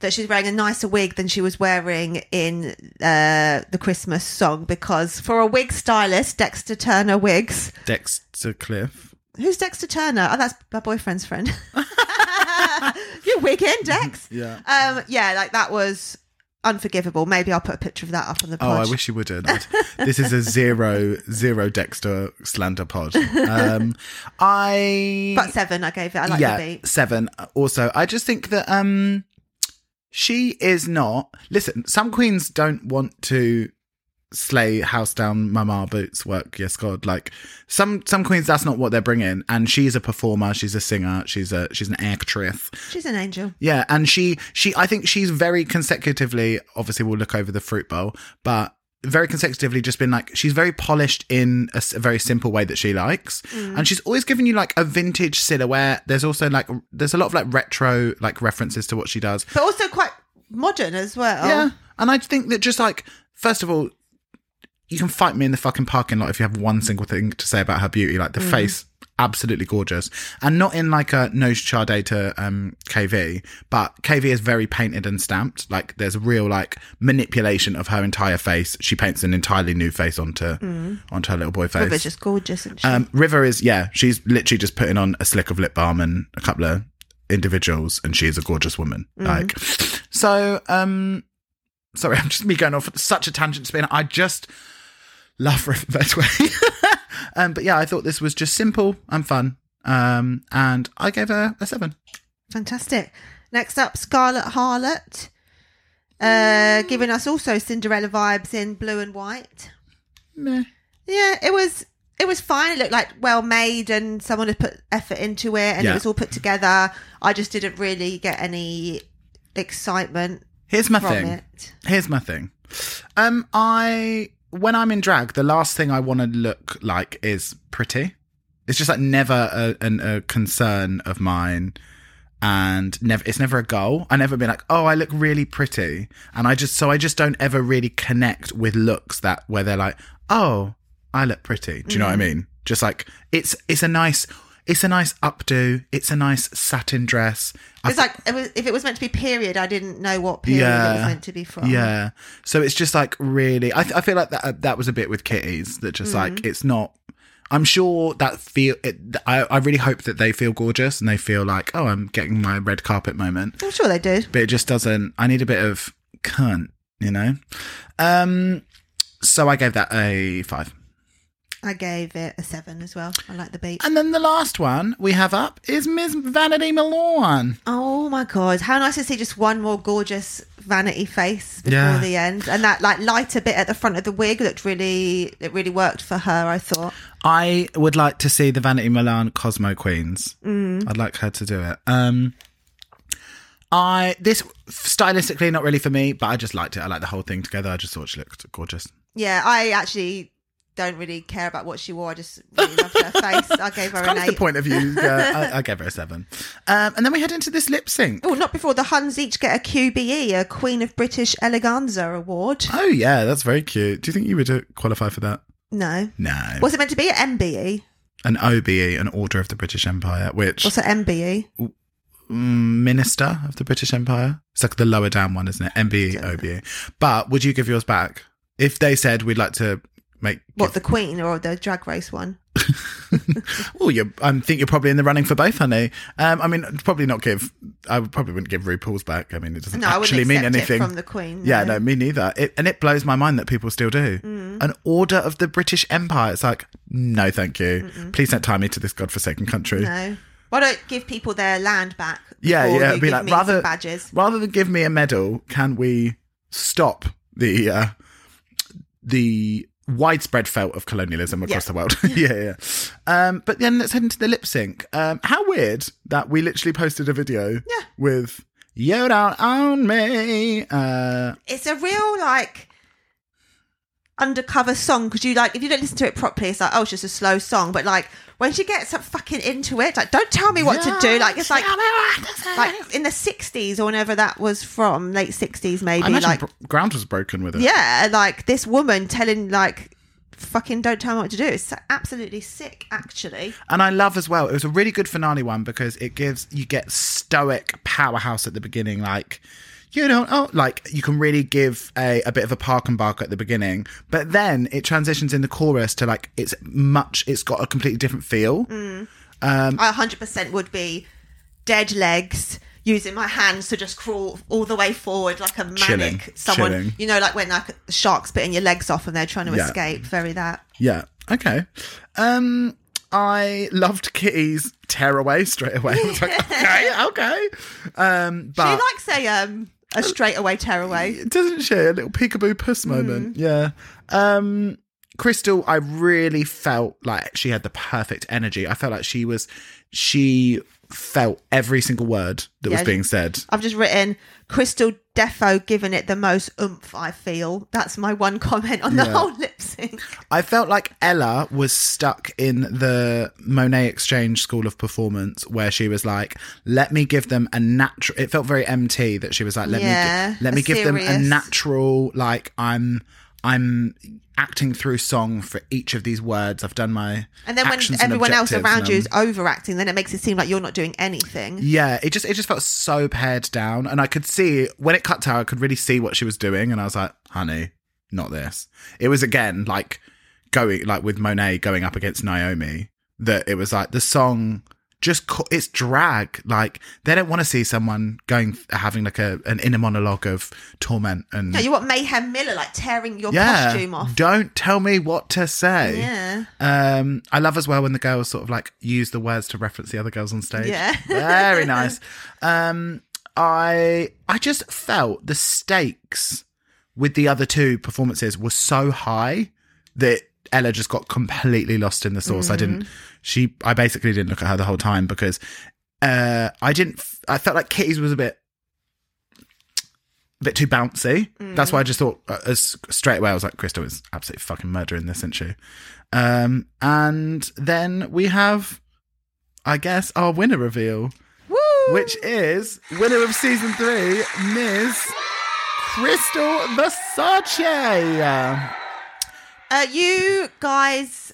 that she's wearing a nicer wig than she was wearing in uh, the Christmas song. Because for a wig stylist, Dexter Turner wigs.
Dexter Cliff.
Who's Dexter Turner? Oh, that's my boyfriend's friend. You're wigging, Dex.
Yeah.
Um, yeah, like that was unforgivable. Maybe I'll put a picture of that up on the
Oh. I wish you wouldn't. This is a zero zero Dexter slander pod. Um, I
But seven, I gave it. I like
yeah
the beat.
seven. Also, I just think that um, she is not. Listen, some queens don't want to slay house down mama boots work yes god. Like some some queens that's not what they're bringing. And she's a performer she's a singer she's a she's an actress.
She's an angel.
yeah, and she she I think she's very consecutively obviously we'll look over the fruit bowl, but very consecutively just been like she's very polished in a very simple way that she likes. Mm. And she's always given you like a vintage silhouette. There's also like there's a lot of like retro like references to what she does.
But also quite modern as well.
yeah and i think that just like first of all you can fight me in the fucking parking lot if you have one single thing to say about her beauty. Like the face absolutely gorgeous. And not in like a nose charde to um kv but kv is very painted and stamped. Like there's a real like manipulation of her entire face. She paints an entirely new face onto onto her little boy face.
River's just gorgeous,
um, River is yeah, she's literally just putting on a slick of lip balm and a couple of individuals, and she is a gorgeous woman. Like, so um, sorry, I'm just me going off such a tangent spin. I just love River Medway. um, but yeah, I thought this was just simple and fun. Um, and I gave her a seven.
Fantastic. Next up, Scarlett Harlett, uh, giving us also Cinderella vibes in blue and white.
Meh.
Yeah, it was it was fine. It looked like well made, and someone had put effort into it, and
Yeah.
it was all put together. I just didn't really get any excitement
Here's my
from
thing.
it.
Here's my thing. Um, I when I'm in drag, the last thing I want to look like is pretty. It's just like never a, an, a concern of mine, and never it's never a goal. I never been like, oh, I look really pretty, and I just so I just don't ever really connect with looks that where they're like, oh, I look pretty. Do you know what I mm. mean? Just like it's it's a nice. It's a nice updo. It's a nice satin dress.
It's like it was, if it was meant to be period, I didn't know what period it was meant to be from.
Yeah. So it's just like really, I, I feel like that that was a bit with kitties that just like
Mm-hmm.
it's not. I'm sure that feel. It, I I really hope that they feel gorgeous and they feel like oh I'm getting my red carpet moment,
I'm sure they do,
but it just doesn't. I need a bit of cunt, you know. Um. So I gave that a five.
I gave it a seven as well. I like the beat.
And then the last one we have up is Miss Vanity Milan.
Oh my god, how nice to see just one more gorgeous vanity face before
Yeah.
the end, and that like lighter bit at the front of the wig looked really, it really worked for her. I thought.
I would like to see the Vanity Milan Cosmo Queens.
Mm.
I'd like her to do it. Um, I this stylistically not really for me, but I just liked it. I like the whole thing together. I just thought she looked gorgeous.
Yeah, I actually don't really care about what she wore. I just really loved her face. I gave her
Kind
an
of the
eight.
point of view. Uh, I, I gave her a seven. Um, and then we head into this lip sync.
Oh, not before the Huns each get a QBE, a Queen of British Eleganza award.
Oh yeah, that's very cute. Do you think you would uh, qualify for that?
No.
No.
Was it meant to be? An MBE?
An OBE, an Order of the British Empire, which
What's an MBE?
mm, Minister of the British Empire. It's like the lower down one, isn't it? MBE, OBE. But would you give yours back if they said we'd like to make?
What, the Queen or the drag race one?
Oh, you. I think you're probably in the running for both, honey. Um, I mean, probably not give. I probably wouldn't give RuPaul's back. I mean, it doesn't
No,
actually mean anything
from the Queen.
Yeah, no, me neither. It, and it blows my mind that people still do.
Mm.
An order of the British Empire. It's like, no, thank you. Please don't tie me to this godforsaken country.
No. Why don't give people their land back?
Yeah, yeah. be like rather
badges.
rather than give me a medal, can we stop the uh, the widespread felt of colonialism across
Yeah.
the world? yeah, yeah. Um, but then let's head into the lip sync. Um, how weird that we literally posted a video
Yeah.
with "You Don't Own Me." Uh,
It's a real like undercover song because you like if you don't listen to it properly, it's like oh, it's just a slow song. But like when she gets up fucking into it, like don't tell me what to do. Like it's like like in the '60s or whenever that was from, late '60s maybe.
I
like
br- ground was broken with it.
yeah, like this woman telling like fucking don't tell me what to do. It's absolutely sick, actually.
And I love as well, it was a really good finale one because it gives, you get stoic powerhouse at the beginning. Like, you don't, oh, like you can really give a, a bit of a park and bark at the beginning. But then it transitions in the chorus to like, it's much, it's got a completely different feel.
I 100% would be dead legs. Using my hands to just crawl all the way forward like a manic
Chilling,
someone,
chilling.
you know, like when like shark's bitting your legs off and they're trying to
Yeah.
escape. Very that.
Yeah. Okay. Um, I loved Kitty's tearaway straight away. I was like, okay, okay. Um, but
she likes a um a straightaway tearaway.
doesn't she? A little peekaboo puss moment. Yeah. Um Krystal, I really felt like she had the perfect energy. I felt like she was she felt every single word that
Yeah,
was being said.
I've just written Krystal Defo giving it the most oomph. I feel that's my one comment on the
Yeah.
whole lip sync.
I felt like Ella was stuck in the Monét X Change School of Performance where she was like, let me give them a natural it felt very MT that she was like, let
Yeah,
me gi- let me give them a natural like I'm I'm acting through song for each of these words. I've done my
And then when everyone else around you is overacting, then it makes it seem like you're not doing anything.
Yeah, it just it just felt so pared down, and I could see when it cut to her, I could really see what she was doing, and I was like, "Honey, not this." It was again like going like with Monét going up against Naomi. That it was like the song just it's drag. Like they don't want to see someone going having like a an inner monologue of torment and
Yeah, you want Mayhem Miller like tearing your
yeah.
costume off.
Don't tell me what to say.
Yeah.
Um, I love as well when the girls sort of like use the words to reference the other girls on stage.
Yeah.
very nice. Um, I I just felt the stakes with the other two performances were so high that Ella just got completely lost in the sauce. I didn't. She. I basically didn't look at her the whole time because uh, I didn't. I felt like Kitty's was a bit. A bit too bouncy. That's why I just thought, uh, as straight away, I was like, Krystal is absolutely fucking murdering this, isn't she? Um, and then we have, I guess, our winner reveal,
Woo!
which is winner of season three, Ms. Krystal Versace.
Uh, you guys,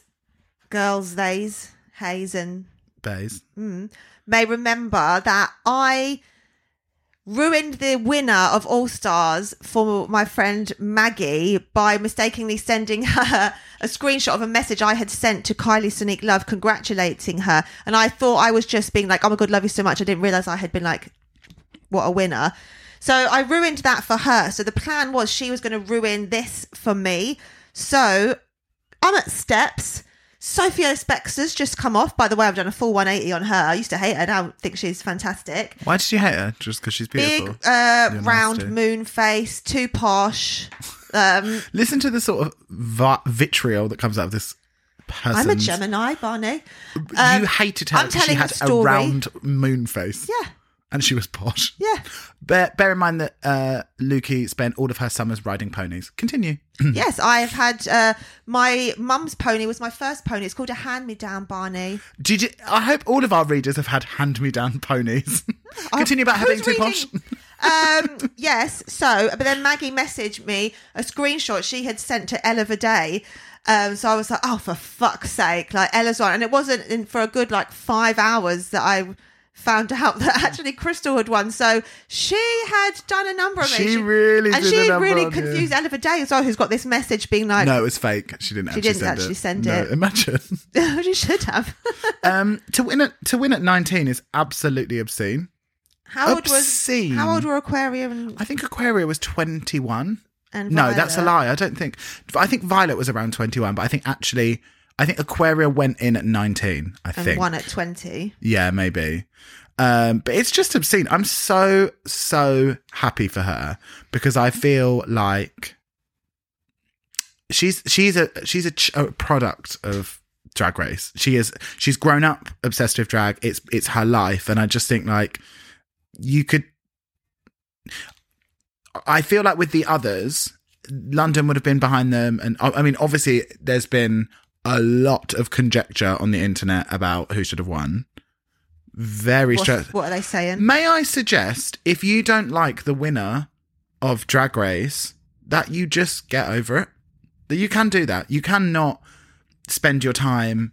girls, theys, Hayes, and
Bays.
Mm, may remember that I ruined the winner of All Stars for my friend Maggie by mistakenly sending her a screenshot of a message I had sent to Kylie Sonique Love congratulating her. And I thought I was just being like, oh my God, love you so much. I didn't realize I had been like, what a winner. So I ruined that for her. So the plan was she was going to ruin this for me. So I'm at steps. Sophie Ellis-Bextor's just come off. By the way, I've done a full 180 on her. I used to hate her. Now I think she's fantastic.
Why did you hate her? Just because she's beautiful?
Big, uh,
You're
round
nasty.
moon face, too posh. Um,
Listen to the sort of va- vitriol that comes out of this person.
I'm a Gemini, Barney.
you
Um,
hated her
I'm
because she had a
story.
round moon face.
Yeah,
And she was posh.
yeah.
But bear in mind that uh, Lukey spent all of her summers riding ponies. Continue.
yes, I've had uh, my mum's pony was my first pony. It's called a hand-me-down, Barney.
Did you? I hope all of our readers have had hand-me-down ponies. Continue about her being
Who's
too posh.
um, yes. So, but then Maggie messaged me a screenshot she had sent to Ella Vaday. Um, so I was like, oh, for fuck's sake, like Ella's one. And it wasn't in, for a good like five hours that I found out that actually Krystal had won. So she had done a number of it.
She really
and she really confused Ella Vaday as well, who's got this message being like,
No, it was fake. She didn't.
She
actually
didn't
send
actually
it.
send
no,
it.
Imagine.
she should have.
um, to win at to win at nineteen is absolutely obscene.
how old was
Obscene.
how old were Aquaria and,
I think Aquaria was twenty-one.
and
No, that's a lie. I don't think. I think Violet was around twenty-one, but I think actually, I think Aquaria went in at nineteen. I
And
think.
one at twenty.
Yeah, maybe. Um, but it's just obscene. I'm so so happy for her because I feel like she's she's a she's a, ch- a product of drag race. She is she's grown up obsessed with drag. It's it's her life, and I just think like you could. I feel like with the others, London would have been behind them, and I I mean, obviously, there's been a lot of conjecture on the internet about who should have won. Very stressed.
what are they saying?
May I suggest, if you don't like the winner of Drag Race, that you just get over it. That you can do that. You cannot spend your time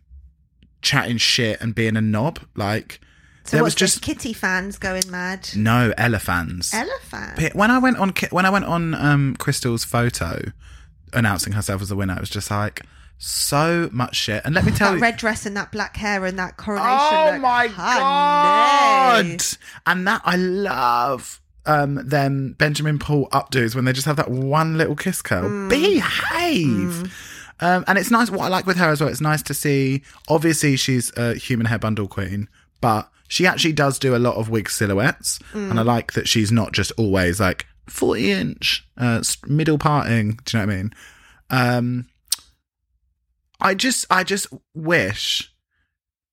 chatting shit and being a knob. Like
So
there was
this,
just
Kitty fans going mad?
no elephants.
Elephant.
when I went on when I went on um, Krystal's photo announcing herself as the winner, it was just like so much shit. And let me tell
That
you,
red dress and that black hair and that coronation.
Oh
look.
my
Honey.
god! And that I love um them Benjamin Paul updos when they just have that one little kiss curl.
Mm.
Behave. Um, and it's nice. What I like with her as well, it's nice to see. Obviously, she's a human hair bundle queen, but she actually does do a lot of wig silhouettes,
Mm.
and I like that she's not just always like forty inch uh, middle parting. Do you know what I mean? Um, I just, I just wish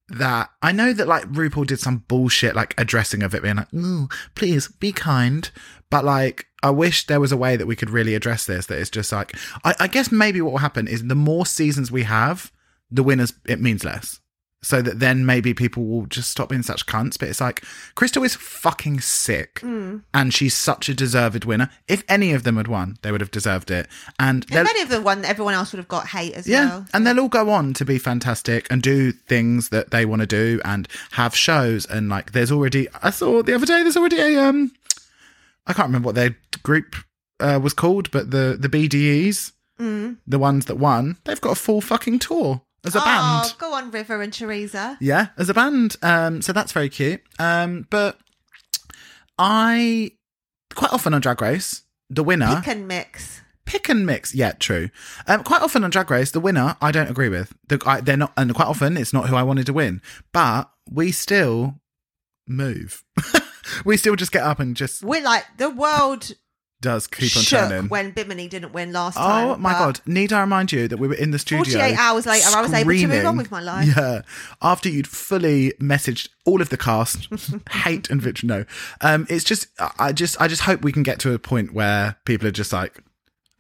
that I know that like RuPaul did some bullshit like addressing of it being like, "Ooh, please be kind," but like I wish there was a way that we could really address this. That it's just like I, I guess maybe what will happen is the more seasons we have, the winners it means less. So that then maybe people will just stop being such cunts. But it's like Krystal is fucking sick, and she's such a deserved winner. If any of them had won, they would have deserved it. And
If any of them won, everyone else would have got hate as
yeah,
well.
and they'll all go on to be fantastic and do things that they want to do and have shows and like there's already I saw the other day there's already a um I can't remember what their group uh, was called but the the BDEs the ones that won they've got a full fucking tour as a
oh,
band
go on, River and Teresa.
yeah as a band um so that's very cute um but I quite often on Drag Race the winner
Pick and mix.
pick and mix. Yeah, true. Um, quite often on Drag Race, the winner I don't agree with. They're not, and quite often it's not who I wanted to win. But we still move. we still just get up and just
We're like the world
does keep on
shook
turning.
when Bimini didn't win last time.
Oh my
but
god! Need I remind you that we were in the studio?
48 hours later, I was able to move on with my life.
Yeah, after you'd fully messaged all of the cast, hate and vitriol. No, um, it's just I just I just hope we can get to a point where people are just like,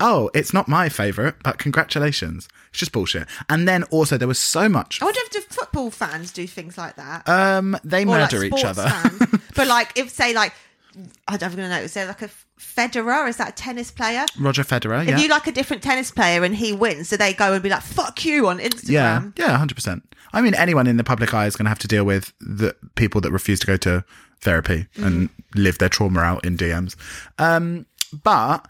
oh, it's not my favorite, but congratulations. It's just bullshit. And then also there was so much.
I wonder if the football fans do things like that.
Um, they
or like
murder each other.
but like, if say like, I don't even know, is there like a Federer? Is that a tennis player?
Roger Federer.
If
Yeah.
you like a different tennis player and he wins, do they go and be like, "Fuck you" on Instagram?
Yeah, yeah, hundred percent. I mean, anyone in the public eye is going to have to deal with the people that refuse to go to therapy and live their trauma out in DMs. Um, but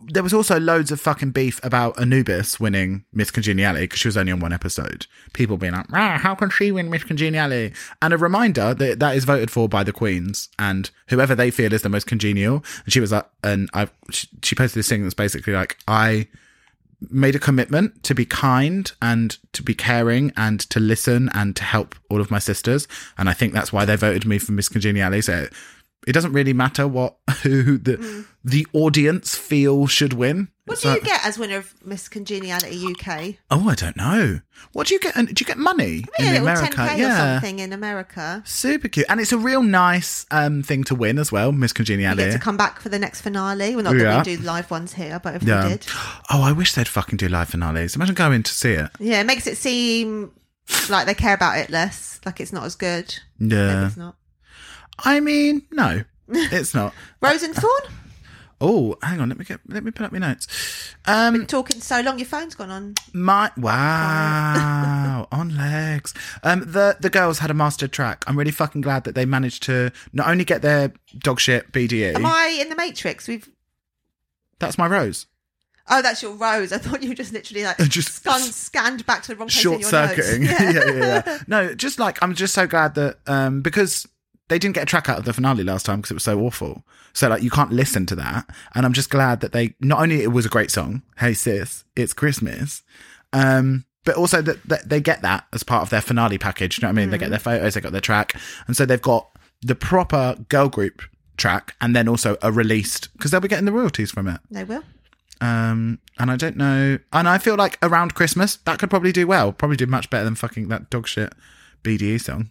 there was also loads of fucking beef about Anubis winning Miss Congeniality because she was only on one episode. People being like, ah, "How can she win Miss Congeniality?" And a reminder that that is voted for by the queens and whoever they feel is the most congenial. And she was like, and I, she, posted this thing that's basically like, I made a commitment to be kind and to be caring and to listen and to help all of my sisters. And I think that's why they voted me for Miss Congeniality. So it doesn't really matter what who the the audience feel should win.
What
It's
do you get as winner of Miss Congeniality UK?
Oh, I don't know. What do you get? Do you get money in America?
10k or
Yeah,
something in America.
super cute, and it's a real nice um thing to win as well. Miss
You get
Congeniality.
to come back for the next finale. Well, not
Yeah.
that we do live ones here, but if
yeah.
we did,
Oh, I wish they'd fucking do live finales. Imagine going to see it.
yeah, it makes it seem like they care about it less, like it's not as good. Maybe
Yeah.
it's not.
I mean, no, it's not.
Rose and Thorn,
Oh, hang on. Let me get. Let me put up my notes. Um, Been
talking so long, your phone's gone on.
my wow, on legs. Um, the the girls had a master track. I'm really fucking glad that they managed to not only get their dog shit BDE.
Am I in the Matrix? We've.
that's my rose.
Oh, that's your Rose. I thought you were just literally like
Just-
scanned, scanned back to the wrong place in
Short
your
circuiting.
notes.
yeah, yeah, yeah. No, just like I'm just so glad that um because they didn't get a track out of the finale last time because it was so awful. So like you can't listen to that, and I'm just glad that they not only it was a great song, "Hey Sis, It's Christmas," um, but also that, that they get that as part of their finale package. You know what I mean? They get their photos, they got their track, and so they've got the proper girl group track, and then also a released because they'll be getting the royalties from it.
They will.
Um, and I don't know, and I feel like around Christmas that could probably do well, probably do much better than fucking that dog shit BDE song.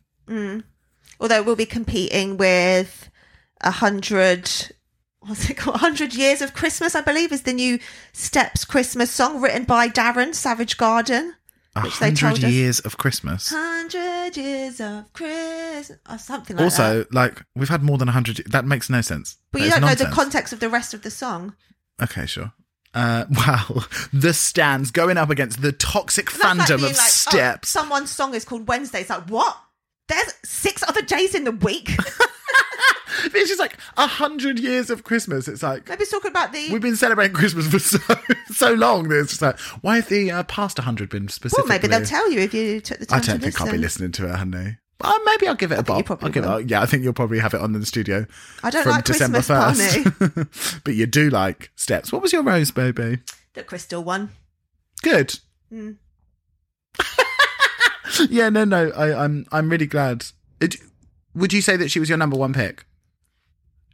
Although we'll be competing with a hundred what's it called? 100 Years of Christmas, I believe, is the new Steps Christmas song written by Darren Savage Garden. Which they told
hundred
us.
years of Christmas.
100 Years of Christmas, or something like that.
Also, like we've had more than a hundred. That makes no sense.
But
That
you don't know the context of the rest of the song.
Okay, sure. Uh, wow, the stands going up against the toxic
like
fandom
being
of
like, oh,
Steps.
someone's song is called Wednesday. It's like, what? There's six other days in the week.
it's just like a hundred years of Christmas. It's like
Maybe it's talking about the.
we've been celebrating Christmas for so so long. That it's just like why have the uh, past hundred been
specific?
well,
maybe they'll tell you if you took the time
I don't
to
think. I'll be listening to it, honey. Uh, maybe I'll give it a
think you
bob.
probably
I'll give
will.
it. Yeah, I think you'll probably have it on in the studio.
I don't
from
like
December
Christmas,
1st. but you do like steps. What was your rose, baby?
The Krystal one.
Good. Yeah, no, no. I, I'm I'm really glad. It, would you say that she was your number one pick?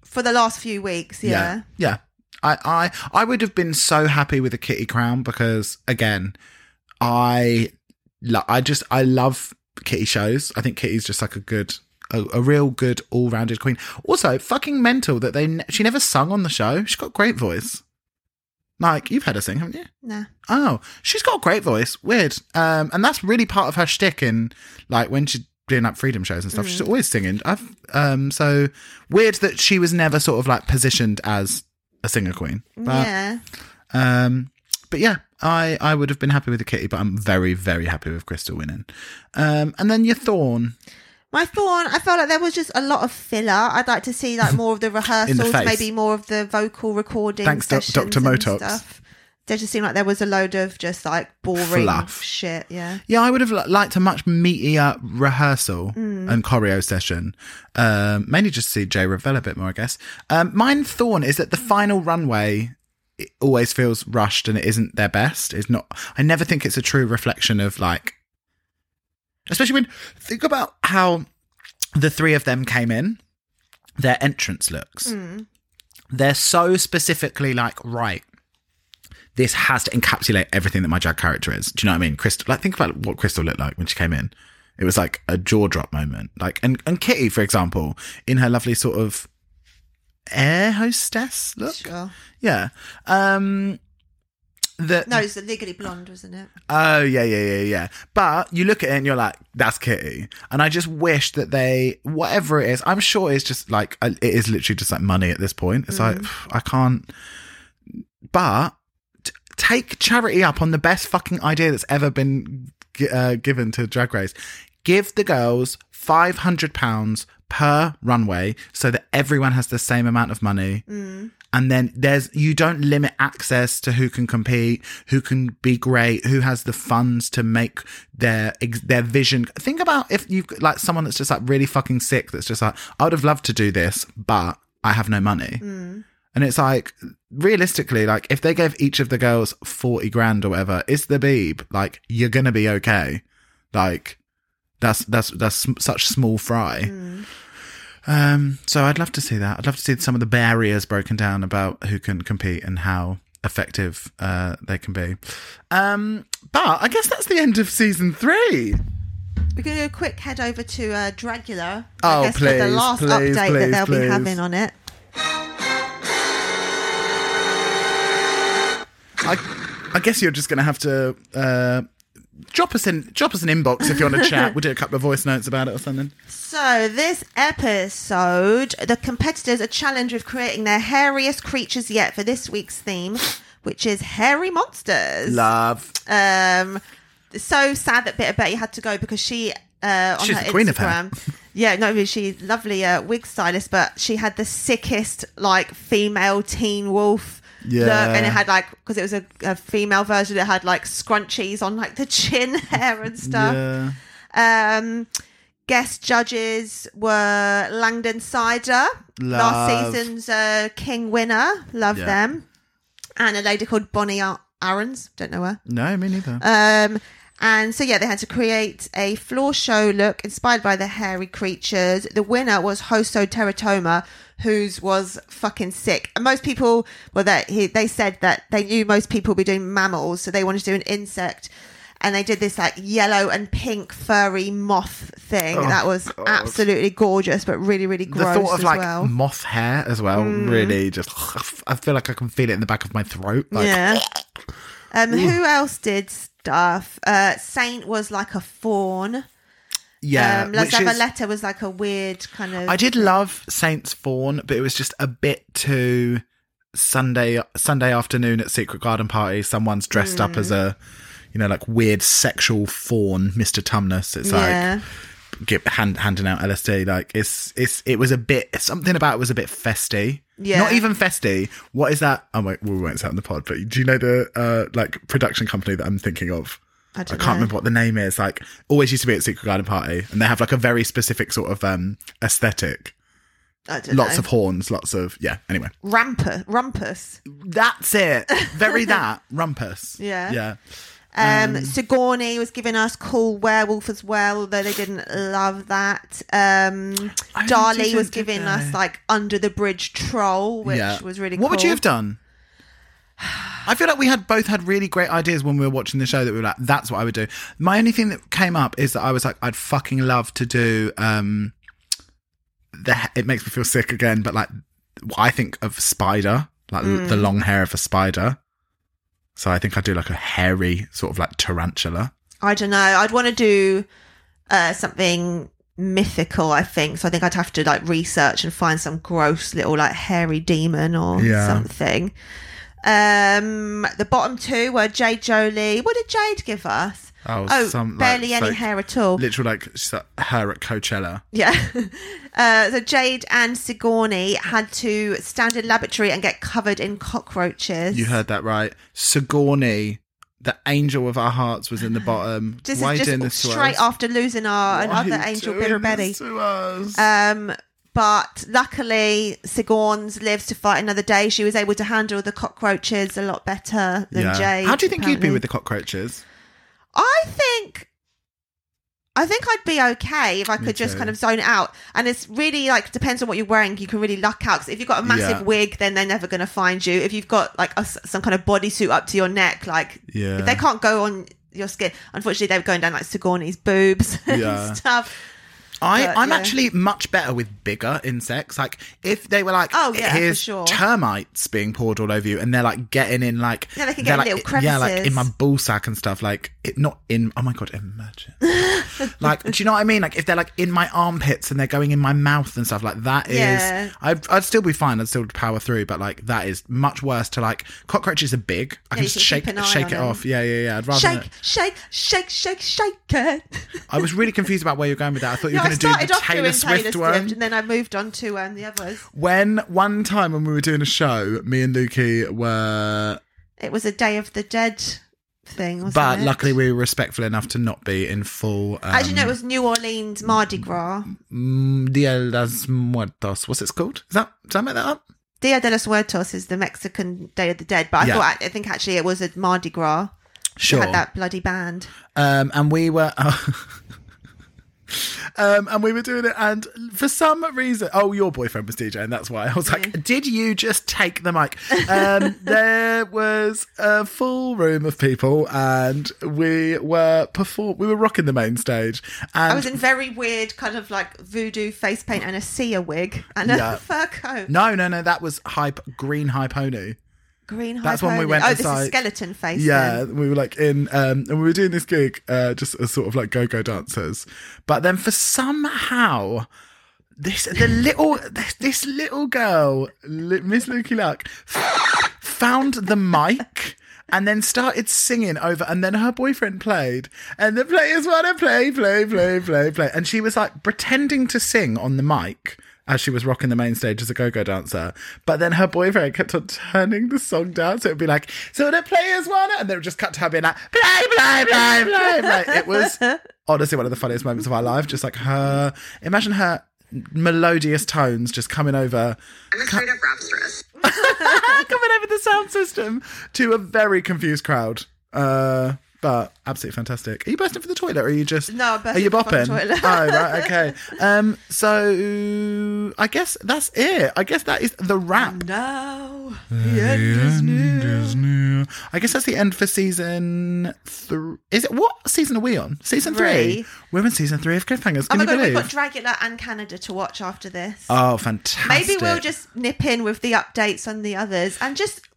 For the last few weeks, yeah.
Yeah. I, I I would have been so happy with a Kitty Crown because again, I lo- I just I love Kitty shows. I think Kitty's just like a good a, a real good all-rounded queen. Also, fucking mental that they ne- she never sung on the show. She's got great voice. Like you've heard her sing, haven't you?
Nah.
Oh, she's got a great voice. Weird. Um, and that's really part of her shtick in like when she's doing like freedom shows and stuff. She's always singing. I've um, so weird that she was never sort of like positioned as a singer queen. But
yeah.
um, but yeah, I I would have been happy with the Kitty, but I'm very very happy with Krystal winning. Um, and then your Thorn.
My thorn, I felt like there was just a lot of filler. I'd like to see like more of the rehearsals,
face.
maybe more of the vocal recording.
Thanks, Doc-
sessions
Dr.
and
Motox.
Stuff. There just seemed like there was a load of just like boring
Fluff.
shit. Yeah.
Yeah, I would have liked a much meatier rehearsal and choreo session. Um, mainly just to see Jay Revell a bit more, I guess. Um, mine thorn is that the final runway it always feels rushed and it isn't their best. It's not. I never think it's a true reflection of like, especially when think about how the three of them came in. Their entrance looks. They're so specifically like right this has to encapsulate everything that my drag character is. Do you know what I mean? Krystal, like think about what Krystal looked like when she came in. It was like a jaw drop moment. Like, and, and Kitty, for example, in her lovely sort of air hostess look.
Sure.
Yeah. Um, the,
No, it's the Legally Blonde, wasn't it?
Oh yeah, yeah, yeah, yeah. But you look at it and you're like, that's Kitty. And I just wish that they, whatever it is, I'm sure it's just like uh, it is literally just like money at this point. It's like I can't. But t- take charity up on the best fucking idea that's ever been gi- uh, given to Drag Race. Give the girls five hundred pounds per runway so that everyone has the same amount of money and then there's you don't limit access to who can compete who can be great who has the funds to make their their vision. Think about if you like someone that's just like really fucking sick that's just like i would have loved to do this but i have no money. Mm. And it's like realistically like if they gave each of the girls 40 grand or whatever it's the beeb. Like you're gonna be okay. Like that's that's that's such small fry mm. Um, so I'd love to see that. I'd love to see some of the barriers broken down about who can compete and how effective uh, they can be. Um, but I guess that's the end of season three.
We're going to do a quick head over to uh, Dragula.
Oh,
I guess, for the
please,
last
please,
update that
please,
they'll
please.
be having on it.
I, I guess you're just going to have to uh, drop us in, drop us an inbox if you want to chat. We'll do a couple of voice notes about it or something.
So, this episode, the competitors are challenged with creating their hairiest creatures yet for this week's theme, which is hairy monsters.
Love.
Um, so sad that Bitter Betty had to go because she uh, on
She's
her
the queen of hair.
Yeah, no, she's lovely uh, wig stylist, but she had the sickest like female teen wolf
Yeah.
look, and it had like because it was a, a female version, it had like scrunchies on like the chin hair and stuff.
Yeah.
Um, guest judges were Landon Cider, last season's uh, King winner. Love
Yeah.
them, and a lady called Bonnie Ar- Don't know her.
No, me neither.
Um, and so yeah, they had to create a floor show look inspired by the hairy creatures. The winner was HoSo Terra Toma, whose was fucking sick. And most people, well, that he, they said that they knew most people would be doing mammals, so they wanted to do an insect. and they did this like yellow and pink furry moth thing. that was absolutely gorgeous, but really, really gross.
the thought of like
well. Mm.
moth hair as well really just I feel like I can feel it in the back of my throat. Like,
yeah. Um, who else did stuff? Uh, Saint was like a fawn.
Yeah.
um, La Zavaleta was like a weird kind of.
I did love Saints Fawn, but it was just a bit too Sunday Sunday afternoon at Secret Garden Party. Someone's dressed up
Mm.
as a you know like weird sexual fawn, Mister Tumnus. It's
Yeah.
like get hand, handing out LSD. Like it's it's it was a bit something about it was a bit festy.
Yeah.
Not even festy. What is that? Oh wait, we won't say it on the pod. But do you know the uh, like production company that I'm thinking of?
I don't
can't
know.
remember what the name is. Like, always used to be at Secret Garden Party, and they have like a very specific sort of um aesthetic.
I don't
Lots
know.
of horns, lots of yeah. Anyway,
Rampus. Rumpus.
that's it. Very that rumpus.
Yeah.
yeah.
Um, Sigourney was giving us cool werewolf as well, although they didn't love that. Um,
I Dahli
was giving us like under the bridge troll, which
yeah.
was really.
What would you have done? I feel like we had both had really great ideas when we were watching the show that we were like, that's what I would do. My only thing that came up is that I was like, I'd fucking love to do um the it makes me feel sick again, but like I think of spider, like the
Mm.
long hair of a spider. So I think I'd do like a hairy sort of like tarantula.
I don't know. I'd want to do uh, something mythical. I think so. I think I'd have to like research and find some gross little like hairy demon or
Yeah.
something. Um, the bottom two were Jade Jolie. What did Jade give us?
Oh, some, like,
barely any
like,
hair at all.
Literal like her at Coachella.
Yeah. Uh, so Jade and Sigourney had to stand in laboratory and get covered in cockroaches.
You heard that right. Sigourney, the angel of our hearts, was in the bottom.
This
Why
is just straight after losing our
Why
another angel, Bitter Betty. Um, but luckily, Sigourney's lives to fight another day. She was able to handle the cockroaches a lot better than
yeah.
Jade.
How do you think you'd be with the cockroaches?
I think. I think I'd be okay if I
Me
could just
too.
kind of zone out. And it's really like depends on what you're wearing. You can really luck out. 'Cause if you've got a massive
Yeah.
wig, then they're never going to find you. If you've got like a some kind of bodysuit up to your neck, like
Yeah.
if they can't go on your skin, unfortunately, they were going down like Sigourney's boobs
Yeah.
and stuff.
I,
But,
I'm
yeah.
actually much better with bigger insects. Like if they were like,
Oh, yeah, for
here's
sure.
termites being poured all over you, and they're like getting in like,
Yeah, they can get
like,
little crevices.
yeah, like in my ball sack and stuff. Like it, not in. Oh my god, imagine. like, do you know what I mean? Like if they're like in my armpits and they're going in my mouth and stuff. Like that is,
Yeah.
I'd, I'd still be fine. I'd still power through. But like that is much worse. To like cockroaches are big. I can just
can
shake
keep an eye
shake it
them.
off. Yeah, yeah, yeah. I'd rather.
Shake, shake, shake, shake, shake it.
I was really confused about where you're going with that. I thought you
No,
going to do
started
the
off
Taylor
doing
Swift
Taylor
one.
Swift, and then I moved on to um, the others.
When one time when we were doing a show, me and Lukey were,
It was a Day of the Dead thing, wasn't
but
it?
luckily we were respectful enough to not be in full. Um,
Actually, no, it was New Orleans Mardi Gras.
mm, Dia de los Muertos. What's it called? Is that did I make that up?
Dia de los Muertos is the Mexican Day of the Dead, but I
Yeah.
thought I think actually it was a Mardi Gras.
Sure.
had that bloody band.
Um, and we were. Um, and we were doing it, and for some reason, oh, your boyfriend was DJ, and that's why I was like, "Did you just take the mic?" Um, there was a full room of people, and we were perform. We were rocking the main stage, and
I was in very weird kind of like voodoo face paint and a Sia wig and a
Yeah.
fur coat.
no, no, no, that was hype green high
Green
That's when we went
Oh, this
like-
is skeleton face.
Yeah,
then.
we were like in, um, and we were doing this gig, uh, just as sort of like go-go dancers. But then for somehow, this the little this, this little girl, Miss Lukey Luck, found the mic. And then started singing over, and then her boyfriend played, and the players want to play, play, play, play, play. And she was like pretending to sing on the mic as she was rocking the main stage as a go-go dancer. But then her boyfriend kept on turning the song down, so it'd be like, "So the players want it," and then it would just cut to her being like, "Play, play, play, play, play." It was honestly one of the funniest moments of our life. Just like her, imagine her melodious tones just coming over
I'm a straight up rapstress.
coming over the sound system to a very confused crowd. Uh, but absolutely fantastic. Are you bursting for the toilet, or are you just
No, I'm
Are you
for the
bopping?
toilet.
oh, right, okay. Um, so I guess that's it. I guess that is the wrap.
No, the end is near.
I guess that's the end for season three. Is it what season are we on? Season three.
Three.
We're in season three of Cliffhangers.
Oh my god,
believe?
we've got Dragula and Canada to watch after this.
oh, fantastic!
Maybe we'll just nip in with the updates on the others and just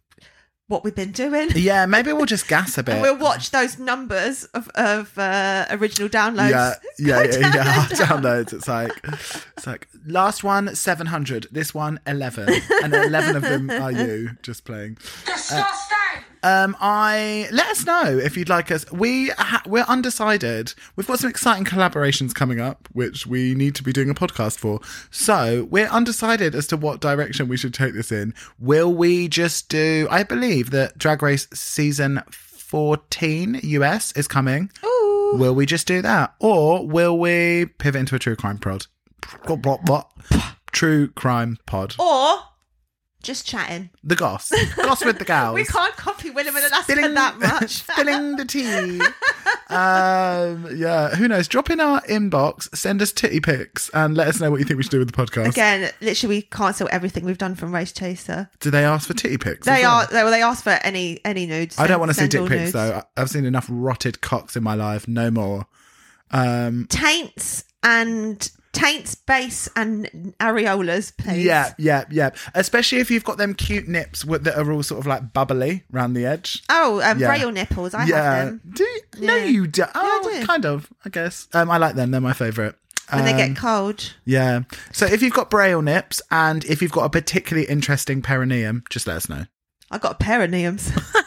what we've been doing.
yeah, maybe we'll just gas a bit.
And we'll watch those numbers of, of uh, original downloads.
Yeah, yeah, yeah,
down
yeah.
and.
Downloads. It's like, it's like last one seven hundred. This one eleven, and eleven of them are you just playing. Um, I let us know if you'd like us. We ha- we're undecided. We've got some exciting collaborations coming up, which we need to be doing a podcast for. So we're undecided as to what direction we should take this in. Will we just do? I believe that Drag Race season fourteen US is coming.
Ooh.
Will we just do that, or will we pivot into a true crime prod? True crime pod.
Or just chatting.
The goss, goss with the gals.
We can't copy Willam and Alaska
Spilling-
that much.
spilling the tea. um, yeah, who knows? Drop in our inbox, send us titty pics, and let us know what you think we should do with the podcast.
Again, literally, we cancel everything we've done from Race Chaser.
Do they ask for titty pics?
They are they, well, they ask for any any nudes.
I don't want to see dick pics
nudes.
though. I've seen enough rotted cocks in my life. No more. Um,
Taints and taints, base and areolas, please.
yeah, yeah, yeah. Especially if you've got them cute nips with, that are all sort of like bubbly around the edge.
Oh, um,
Yeah.
braille nipples. I
yeah.
have them
Do you? No, you do. Oh,
I do.
kind of. I guess. Um, I like them. They're my favourite.
when they
Um,
get cold.
Yeah. So if you've got braille nips and if you've got a particularly interesting perineum, just let us know.
I got perineums.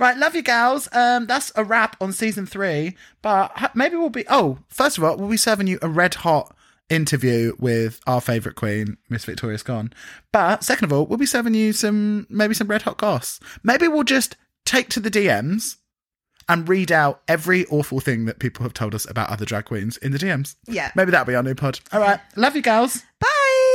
Right, love you gals. Um, that's a wrap on season three. But maybe we'll be. Oh, first of all, we'll be serving you a red hot interview with our favourite queen, Miss Victoria Scone. But second of all, we'll be serving you some maybe some red hot goss. Maybe we'll just take to the DMs and read out every awful thing that people have told us about other drag queens in the DMs.
Yeah.
Maybe that'll be our new pod. All right, love you gals.
Bye.